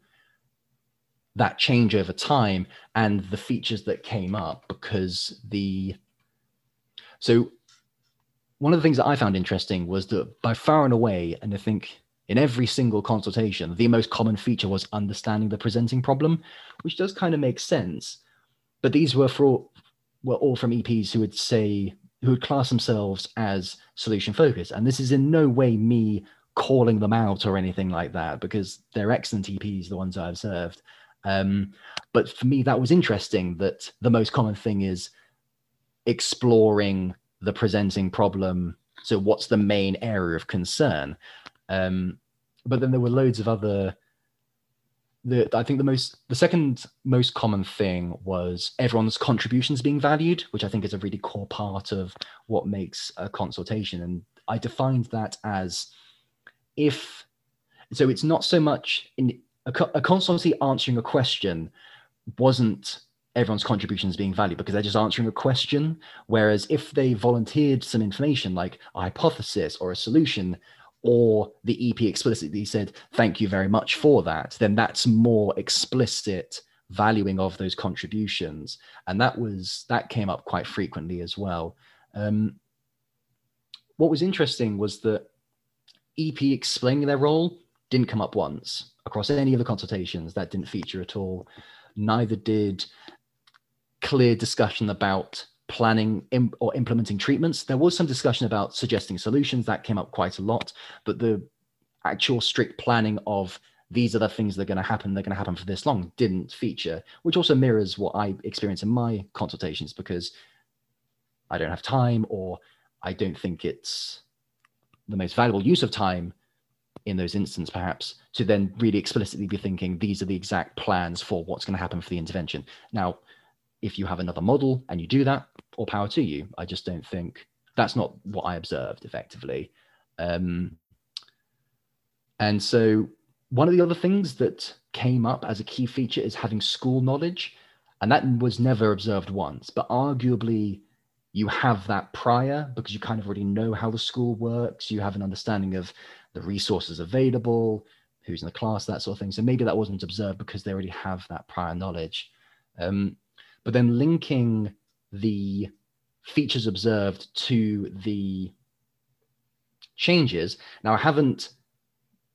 that change over time and the features that came up because the so one of the things that I found interesting was that by far and away, and I think in every single consultation, the most common feature was understanding the presenting problem, which does kind of make sense. But these were for were all from EPs who would say who would class themselves as solution focused. And this is in no way me calling them out or anything like that because they're excellent EPs, the ones I observed. Um, but for me, that was interesting that the most common thing is exploring the presenting problem. So, what's the main area of concern? Um, but then there were loads of other the I think the most the second most common thing was everyone's contributions being valued, which I think is a really core part of what makes a consultation. And I defined that as if so it's not so much in a, a consultancy answering a question wasn't everyone's contributions being valued because they're just answering a question. Whereas if they volunteered some information like a hypothesis or a solution, or the EP explicitly said, thank you very much for that, then that's more explicit valuing of those contributions. And that was that came up quite frequently as well. Um, what was interesting was that EP explaining their role didn't come up once across any of the consultations. That didn't feature at all. Neither did clear discussion about planning or implementing treatments. There was some discussion about suggesting solutions that came up quite a lot, but the actual strict planning of these are the things that are going to happen, they're going to happen for this long didn't feature, which also mirrors what I experience in my consultations because I don't have time or I don't think it's the most valuable use of time in those instances, perhaps, to then really explicitly be thinking these are the exact plans for what's going to happen for the intervention. Now, if you have another model and you do that, all power to you. I just don't think that's not what I observed effectively. Um, and so, one of the other things that came up as a key feature is having school knowledge. And that was never observed once, but arguably you have that prior because you kind of already know how the school works. You have an understanding of the resources available, who's in the class, that sort of thing. So maybe that wasn't observed because they already have that prior knowledge. Um, but then linking the features observed to the changes. Now, I haven't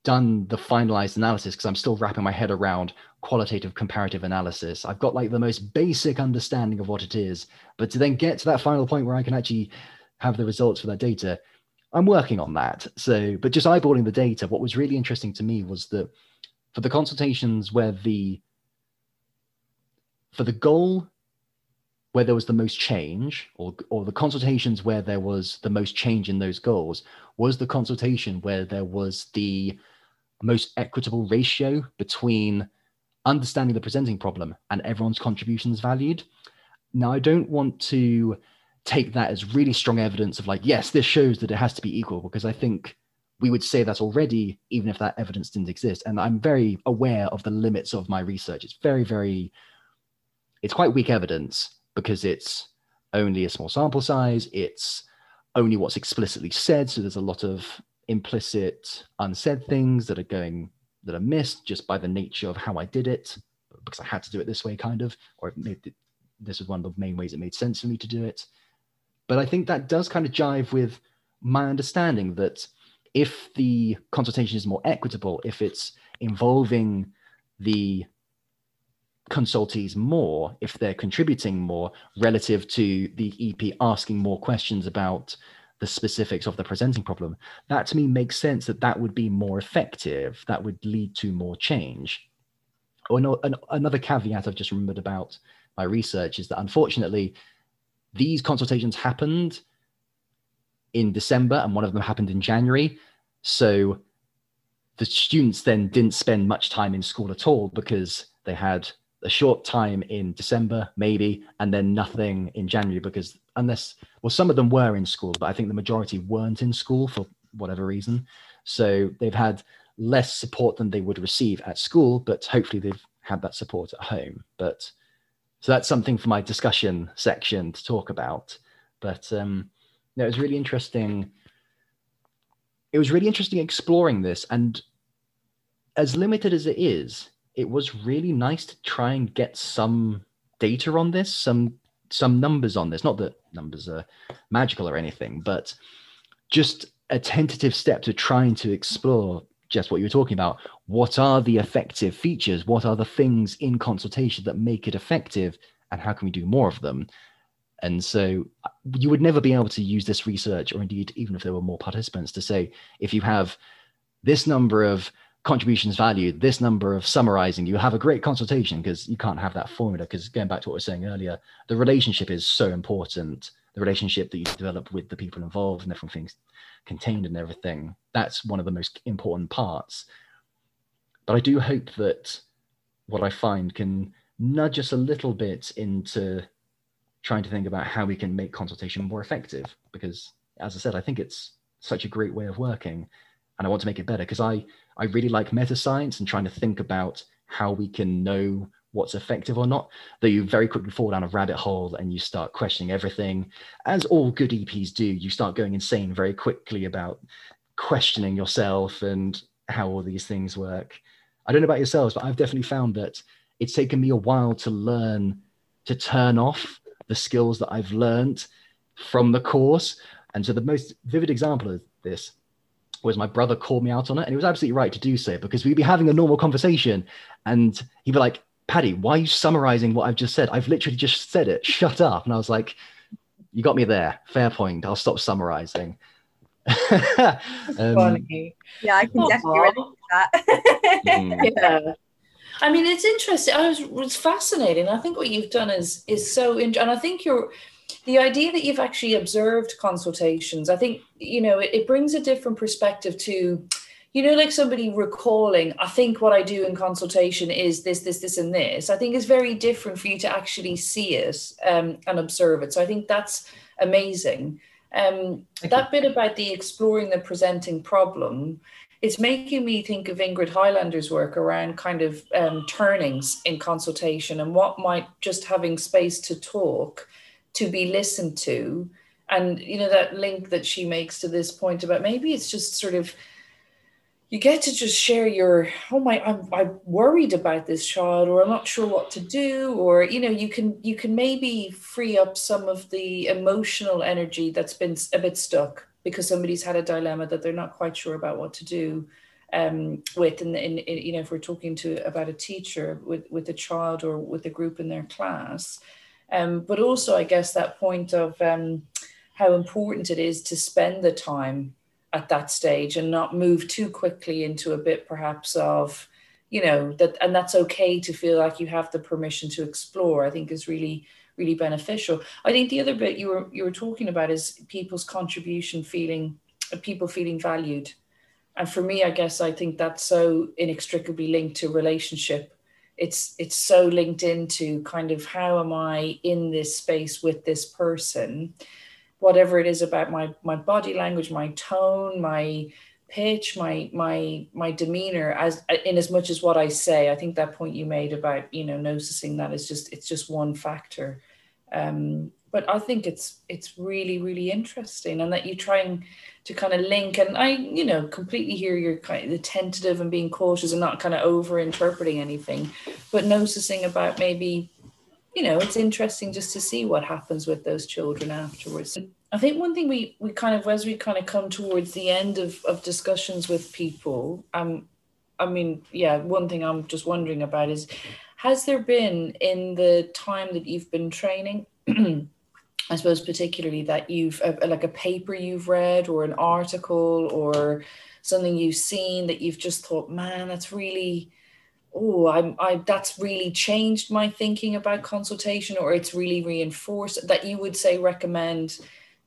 done the finalized analysis because I'm still wrapping my head around qualitative comparative analysis. I've got like the most basic understanding of what it is, but to then get to that final point where I can actually have the results for that data, I'm working on that. So, but just eyeballing the data, what was really interesting to me was that for the consultations where the for the goal where there was the most change or, or the consultations where there was the most change in those goals was the consultation where there was the most equitable ratio between understanding the presenting problem and everyone's contributions valued. Now, I don't want to take that as really strong evidence of like, yes, this shows that it has to be equal, because I think we would say that already, even if that evidence didn't exist. And I'm very aware of the limits of my research. It's very, very, it's quite weak evidence because it's only a small sample size. It's only what's explicitly said. So there's a lot of implicit, unsaid things that are going that are missed just by the nature of how I did it, because I had to do it this way, kind of, or made, this was one of the main ways it made sense for me to do it. But I think that does kind of jive with my understanding that if the consultation is more equitable, if it's involving the consultees more, if they're contributing more relative to the EP asking more questions about the specifics of the presenting problem, that to me makes sense that that would be more effective. That would lead to more change. Oh, no, an, another caveat I've just remembered about my research is that unfortunately, these consultations happened in December and one of them happened in January. So the students then didn't spend much time in school at all because they had a short time in December, maybe, and then nothing in January because unless, well, some of them were in school, but I think the majority weren't in school for whatever reason. So they've had less support than they would receive at school, but hopefully they've had that support at home. But so that's something for my discussion section to talk about. But um, no, it was really interesting. It was really interesting exploring this, and as limited as it is, it was really nice to try and get some data on this, some some numbers on this. Not that numbers are magical or anything, but just a tentative step to trying to explore just what you were talking about. What are the effective features? What are the things in consultation that make it effective? And how can we do more of them? And so you would never be able to use this research, or indeed, even if there were more participants, to say if you have this number of contributions valued, this number of summarizing, you have a great consultation because you can't have that formula. Because going back to what we were saying earlier, the relationship is so important. The relationship that you develop with the people involved and different things contained and everything. That's one of the most important parts. But I do hope that what I find can nudge us a little bit into trying to think about how we can make consultation more effective. Because as I said, I think it's such a great way of working and I want to make it better because I I really like meta science and trying to think about how we can know what's effective or not. Though you very quickly fall down a rabbit hole and you start questioning everything, as all good EPs do. You start going insane very quickly about questioning yourself and how all these things work. I don't know about yourselves, but I've definitely found that it's taken me a while to learn to turn off the skills that I've learned from the course. And so the most vivid example of this was my brother called me out on it, and he was absolutely right to do so because we'd be having a normal conversation, and he'd be like, Paddy, why are you summarizing what I've just said? I've literally just said it. Shut up. And I was like, you got me there. Fair point. I'll stop summarizing. um, Yeah, I can definitely relate to that. mm. Yeah. I mean, it's interesting. I was was fascinating. I think what you've done is is so, in, and I think you're the idea that you've actually observed consultations. I think you know it, it brings a different perspective to you know, like somebody recalling, I think what I do in consultation is this, this, this, and this. I think is very different for you to actually see it um, and observe it. So I think that's amazing. Um, that bit about the exploring the presenting problem, it's making me think of Ingrid Hylander's work around kind of um, turnings in consultation and what might just having space to talk, to be listened to, and you know that link that she makes to this point about maybe it's just sort of you get to just share your oh my I'm, I'm worried about this child or i'm not sure what to do or you know you can you can maybe free up some of the emotional energy that's been a bit stuck because somebody's had a dilemma that they're not quite sure about what to do um, with and in, in, you know if we're talking to about a teacher with with a child or with a group in their class um, but also i guess that point of um, how important it is to spend the time at that stage and not move too quickly into a bit perhaps of you know that and that's okay to feel like you have the permission to explore i think is really really beneficial. I think the other bit you were you were talking about is people's contribution feeling people feeling valued. And for me i guess i think that's so inextricably linked to relationship it's it's so linked into kind of how am i in this space with this person whatever it is about my my body language, my tone, my pitch, my my my demeanor, as in as much as what I say. I think that point you made about you know noticing that is just it's just one factor. Um, but I think it's it's really really interesting, and that you trying to kind of link. And I you know completely hear your kind of the tentative and being cautious and not kind of over interpreting anything, but noticing about maybe you know, it's interesting just to see what happens with those children afterwards. I think one thing we we kind of as we kind of come towards the end of, of discussions with people, um, I mean, yeah, one thing I'm just wondering about is has there been in the time that you've been training, I suppose particularly that you've uh, like a paper you've read or an article or something you've seen that you've just thought, man, that's really oh i'm i that's really changed my thinking about consultation or it's really reinforced that you would say recommend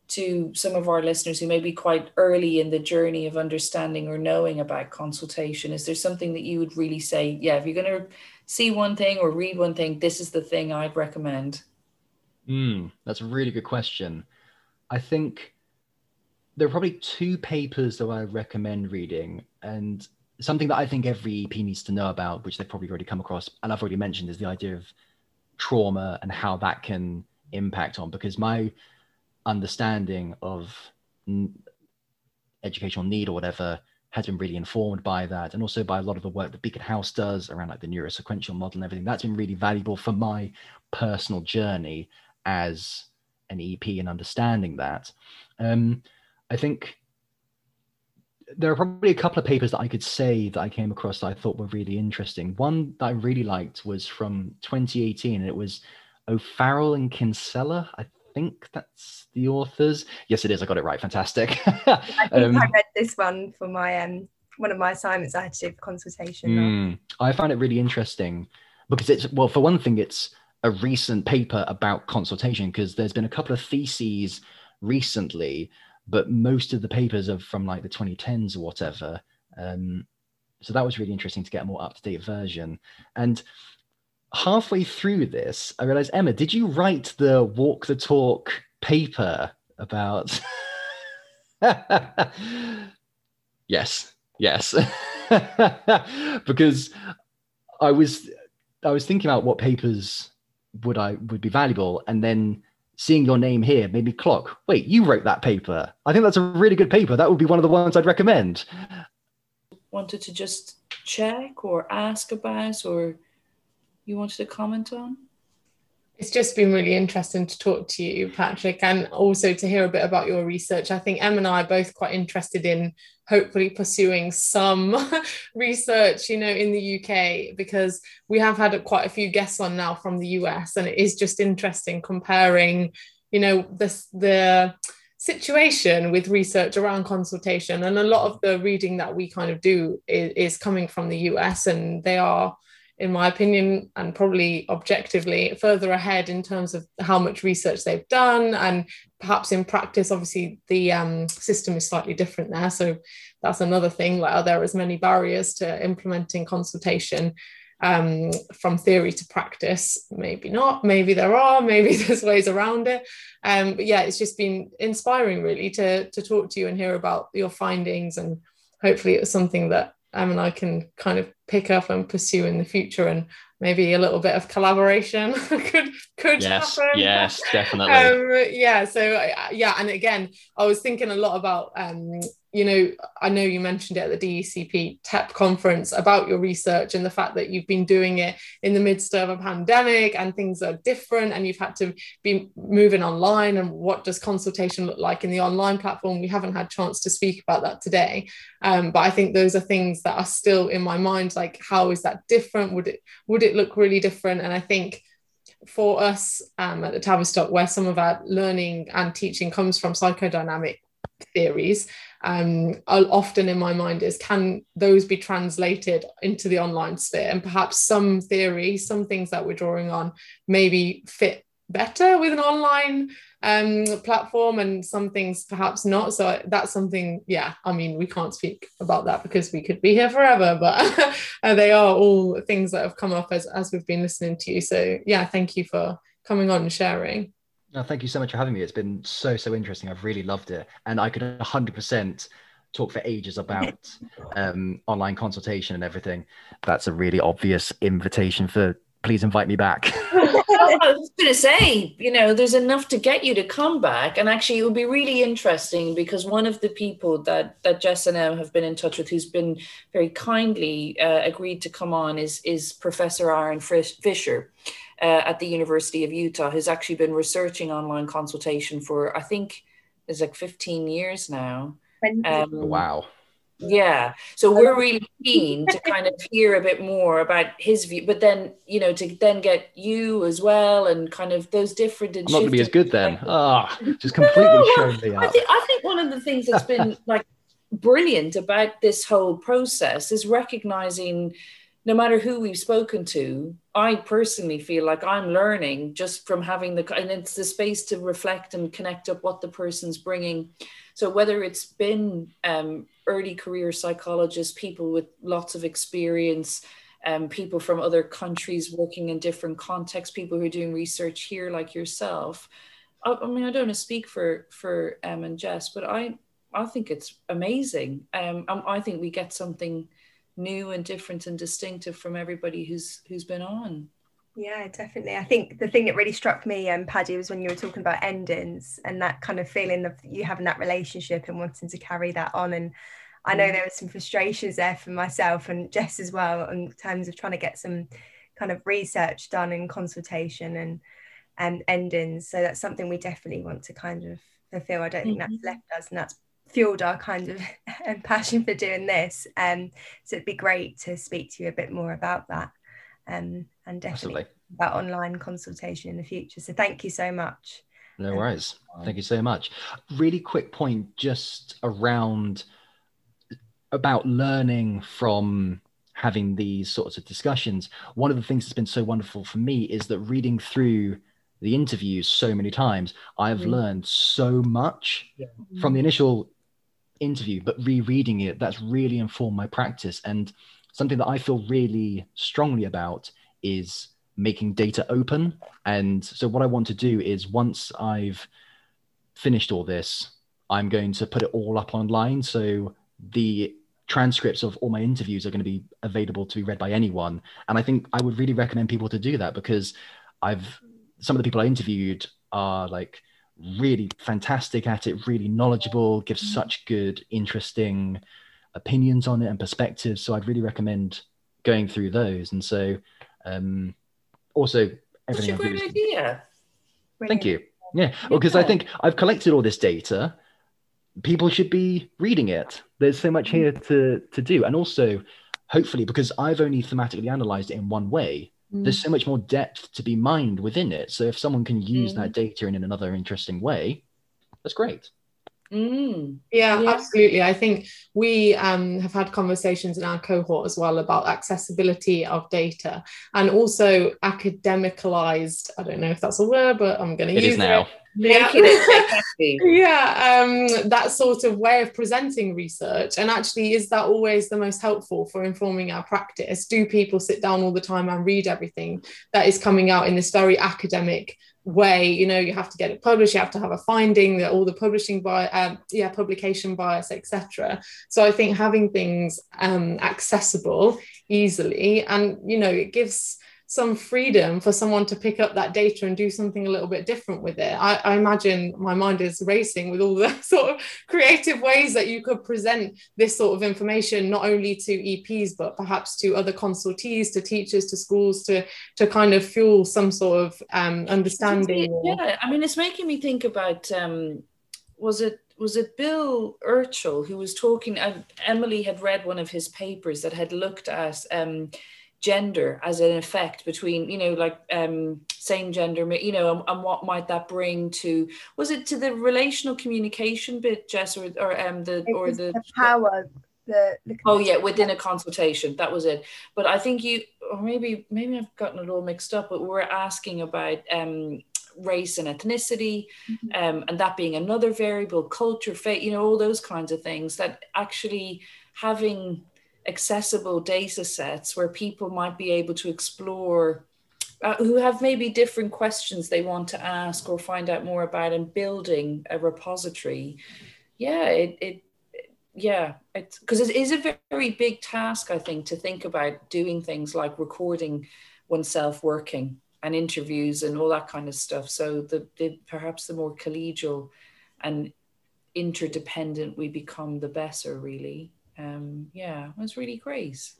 to some of our listeners who may be quite early in the journey of understanding or knowing about consultation is there something that you would really say yeah if you're going to see one thing or read one thing this is the thing i'd recommend mm, that's a really good question i think there are probably two papers that i recommend reading and something that I think every EP needs to know about, which they've probably already come across, and I've already mentioned, is the idea of trauma and how that can impact on. Because my understanding of n- educational need or whatever has been really informed by that, and also by a lot of the work that Beacon House does around like the neurosequential model and everything. That's been really valuable for my personal journey as an EP and understanding that. Um, I think there are probably a couple of papers that I could say that I came across that I thought were really interesting. One that I really liked was from 2018, and it was O'Farrell and Kinsella. I think that's the authors. Yes, it is. I got it right. Fantastic. I think um, I read this one for my um one of my assignments I had to do for consultation. Mm, I found it really interesting because it's well, for one thing, it's a recent paper about consultation because there's been a couple of theses recently but most of the papers are from like the 2010s or whatever. Um, so that was really interesting to get a more up to date version. And halfway through this, I realized, Emma, did you write the walk the talk paper about? yes, yes, because I was I was thinking about what papers would I would be valuable, and then seeing your name here made me clock. Wait, you wrote that paper. I think that's a really good paper. That would be one of the ones I'd recommend. Wanted to just check or ask about, or you wanted to comment on? It's just been really interesting to talk to you, Patrick, and also to hear a bit about your research. I think Em and I are both quite interested in hopefully pursuing some research, you know, in the UK, because we have had quite a few guests on now from the US, and it is just interesting comparing, you know, this the situation with research around consultation and a lot of the reading that we kind of do is, is coming from the US and they are in my opinion, and probably objectively, further ahead in terms of how much research they've done. And perhaps in practice, obviously, the um, system is slightly different there. So that's another thing. Like, are there as many barriers to implementing consultation um, from theory to practice? Maybe not. Maybe there are. Maybe there's ways around it. Um, but yeah, it's just been inspiring, really, to, to talk to you and hear about your findings. And hopefully, it was something that um, and I can kind of pick up and pursue in the future and maybe a little bit of collaboration could could yes, happen. Yes, definitely. Um, yeah. So uh, yeah, and again, I was thinking a lot about um, you know, I know you mentioned it at the DECP TEP conference about your research and the fact that you've been doing it in the midst of a pandemic and things are different and you've had to be moving online and what does consultation look like in the online platform. We haven't had chance to speak about that today, um, but I think those are things that are still in my mind. Like, how is that different? Would it would it look really different? And I think for us um, at the Tavistock, where some of our learning and teaching comes from psychodynamic theories um, often in my mind is can those be translated into the online sphere? And perhaps some theory some things that we're drawing on maybe fit better with an online um, platform and some things perhaps not. So that's something yeah i mean we can't speak about that because we could be here forever but they are all things that have come up as, as we've been listening to you. So yeah thank you for coming on and sharing no, thank you so much for having me. It's been so, so interesting. I've really loved it. And I could 100% talk for ages about um, online consultation and everything. That's a really obvious invitation for please invite me back. I was going to say, you know, there's enough to get you to come back. And actually, it would be really interesting because one of the people that that Jess and I have been in touch with, who's been very kindly uh, agreed to come on, is is Professor Aaron Fischer uh, at the University of Utah, who's actually been researching online consultation for, I think, it's like 15 years now. Um, wow. Yeah. So we're really keen to kind of hear a bit more about his view, but then, you know, to then get you as well and kind of those different. I'm not going to be as good then. Ah, oh, just completely showing me I think, I think one of the things that's been like brilliant about this whole process is recognizing no matter who we've spoken to, I personally feel like I'm learning just from having the, and it's the space to reflect and connect up what the person's bringing. So whether it's been um, early career psychologists, people with lots of experience, um, people from other countries working in different contexts, people who are doing research here like yourself. I, I mean, I don't want to speak for for Em and Jess, but I I think it's amazing. Um, I think we get something new and different and distinctive from everybody who's who's been on. Yeah, definitely. I think the thing that really struck me, um, Paddy, was when you were talking about endings and that kind of feeling of you having that relationship and wanting to carry that on. And I know mm. there were some frustrations there for myself and Jess as well in terms of trying to get some kind of research done in consultation and and endings. So that's something we definitely want to kind of fulfill. I don't think mm-hmm. that's left us, and that's fueled our kind of passion for doing this. Um, so it'd be great to speak to you a bit more about that. Um, and definitely Absolutely. about online consultation in the future. So thank you so much. No um, worries. Thank you so much. Really quick point just around about learning from having these sorts of discussions. One of the things that's been so wonderful for me is that reading through the interviews so many times, I've mm. learned so much yeah. from the initial interview, but rereading it, that's really informed my practice. And something that I feel really strongly about is making data open. And so, what I want to do is once I've finished all this, I'm going to put it all up online. So, the transcripts of all my interviews are going to be available to be read by anyone. And I think I would really recommend people to do that because I've some of the people I interviewed are like really fantastic at it, really knowledgeable, gives mm-hmm. such good, interesting opinions on it and perspectives. So I'd really recommend going through those. And so, um, also, Such a great idea. Thank you. Yeah, well, because I think I've collected all this data. People should be reading it. There's so much here to to do, and also, hopefully, because I've only thematically analyzed it in one way, mm. there's so much more depth to be mined within it. So if someone can use mm. that data in another interesting way, that's great. Mm. Yeah, yeah, absolutely. I think we um, have had conversations in our cohort as well about accessibility of data and also academicalized. I don't know if that's a word, but I'm going to use it. now. It. Yeah, yeah um, that sort of way of presenting research. And actually, is that always the most helpful for informing our practice? Do people sit down all the time and read everything that is coming out in this very academic way you know you have to get it published you have to have a finding that all the publishing by um, yeah publication bias etc so i think having things um, accessible easily and you know it gives some freedom for someone to pick up that data and do something a little bit different with it. I, I, imagine my mind is racing with all the sort of creative ways that you could present this sort of information, not only to EPs, but perhaps to other consultees, to teachers, to schools, to, to kind of fuel some sort of um, understanding. Yeah, I mean, it's making me think about um, was it was it Bill Erchul who was talking? Uh, Emily had read one of his papers that had looked at um, gender as an effect between you know like um same gender you know and, and, what might that bring to was it to the relational communication bit jess or, or um the it or the, the power the, the oh yeah within a consultation. That was it. But i think you or maybe maybe i've gotten it all mixed up but we we're asking about um race and ethnicity mm-hmm. um, and that being another variable culture fate you know all those kinds of things that actually having accessible data sets where people might be able to explore uh, who have maybe different questions they want to ask or find out more about and building a repository. Yeah it, it yeah it's because it is a very big task i think to think about doing things like recording oneself working and interviews and all that kind of stuff. So the, the perhaps the more collegial and interdependent we become the better really um, yeah, it was really great.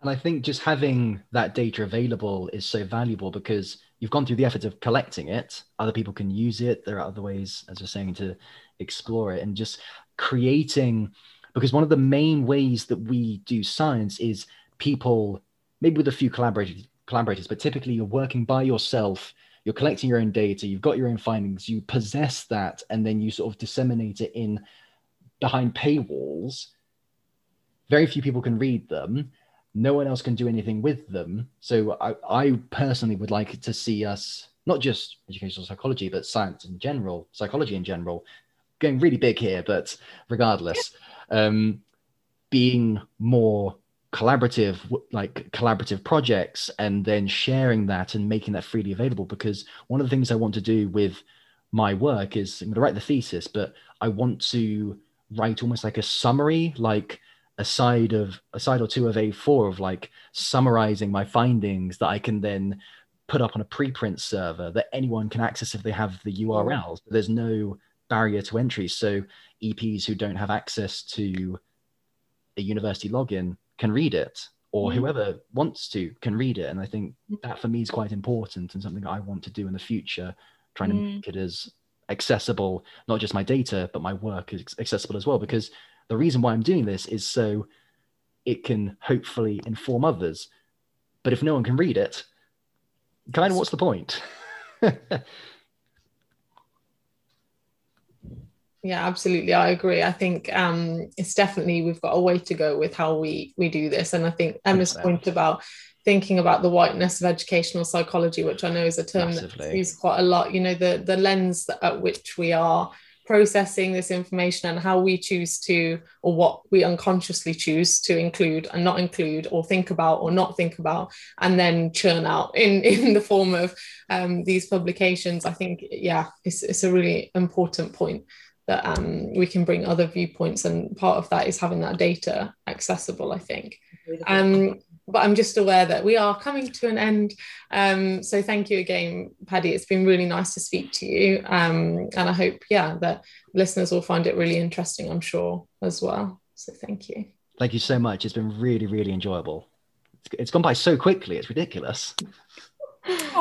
And I think just having that data available is so valuable because you've gone through the effort of collecting it. Other people can use it. There are other ways, as we're saying, to explore it and just creating. Because one of the main ways that we do science is people, maybe with a few collaborators, collaborators, but typically you're working by yourself. You're collecting your own data. You've got your own findings. You possess that, and then you sort of disseminate it in behind paywalls very few people can read them. No one else can do anything with them. So I, I personally would like to see us not just educational psychology but science in general psychology in general going really big here but regardless um, being more collaborative like collaborative projects and then sharing that and making that freely available. Because one of the things i want to do with my work is i'm going to write the thesis but i want to write almost like a summary like a side of a side or two of A4 of like summarizing my findings that I can then put up on a preprint server that anyone can access if they have the URLs. There's no barrier to entry. So EPs who don't have access to a university login can read it, or mm. whoever wants to can read it. And I think that for me is quite important and something I want to do in the future, trying mm. to make it as accessible, not just my data, but my work is accessible as well. Because the reason why I'm doing this is so it can hopefully inform others. But if no one can read it, kind of what's the point? yeah absolutely i agree i think um, it's definitely we've got a way to go with how we we do this and i think emma's point about thinking about the whiteness of educational psychology which i know is a term Massively. that's used quite a lot you know the the lens at which we are processing this information and how we choose to, or what we unconsciously choose to include and not include, or think about or not think about, and then churn out in, in the form of um, these publications. I think, yeah, it's, it's a really important point that um, we can bring other viewpoints, and part of that is having that data accessible, I think. Um, but I'm just aware that we are coming to an end. Um, so thank you again, Paddy. It's been really nice to speak to you. Um, and I hope, yeah, that listeners will find it really interesting, I'm sure, as well. So thank you. Thank you so much. It's been really, really enjoyable. it's gone by so quickly, it's ridiculous.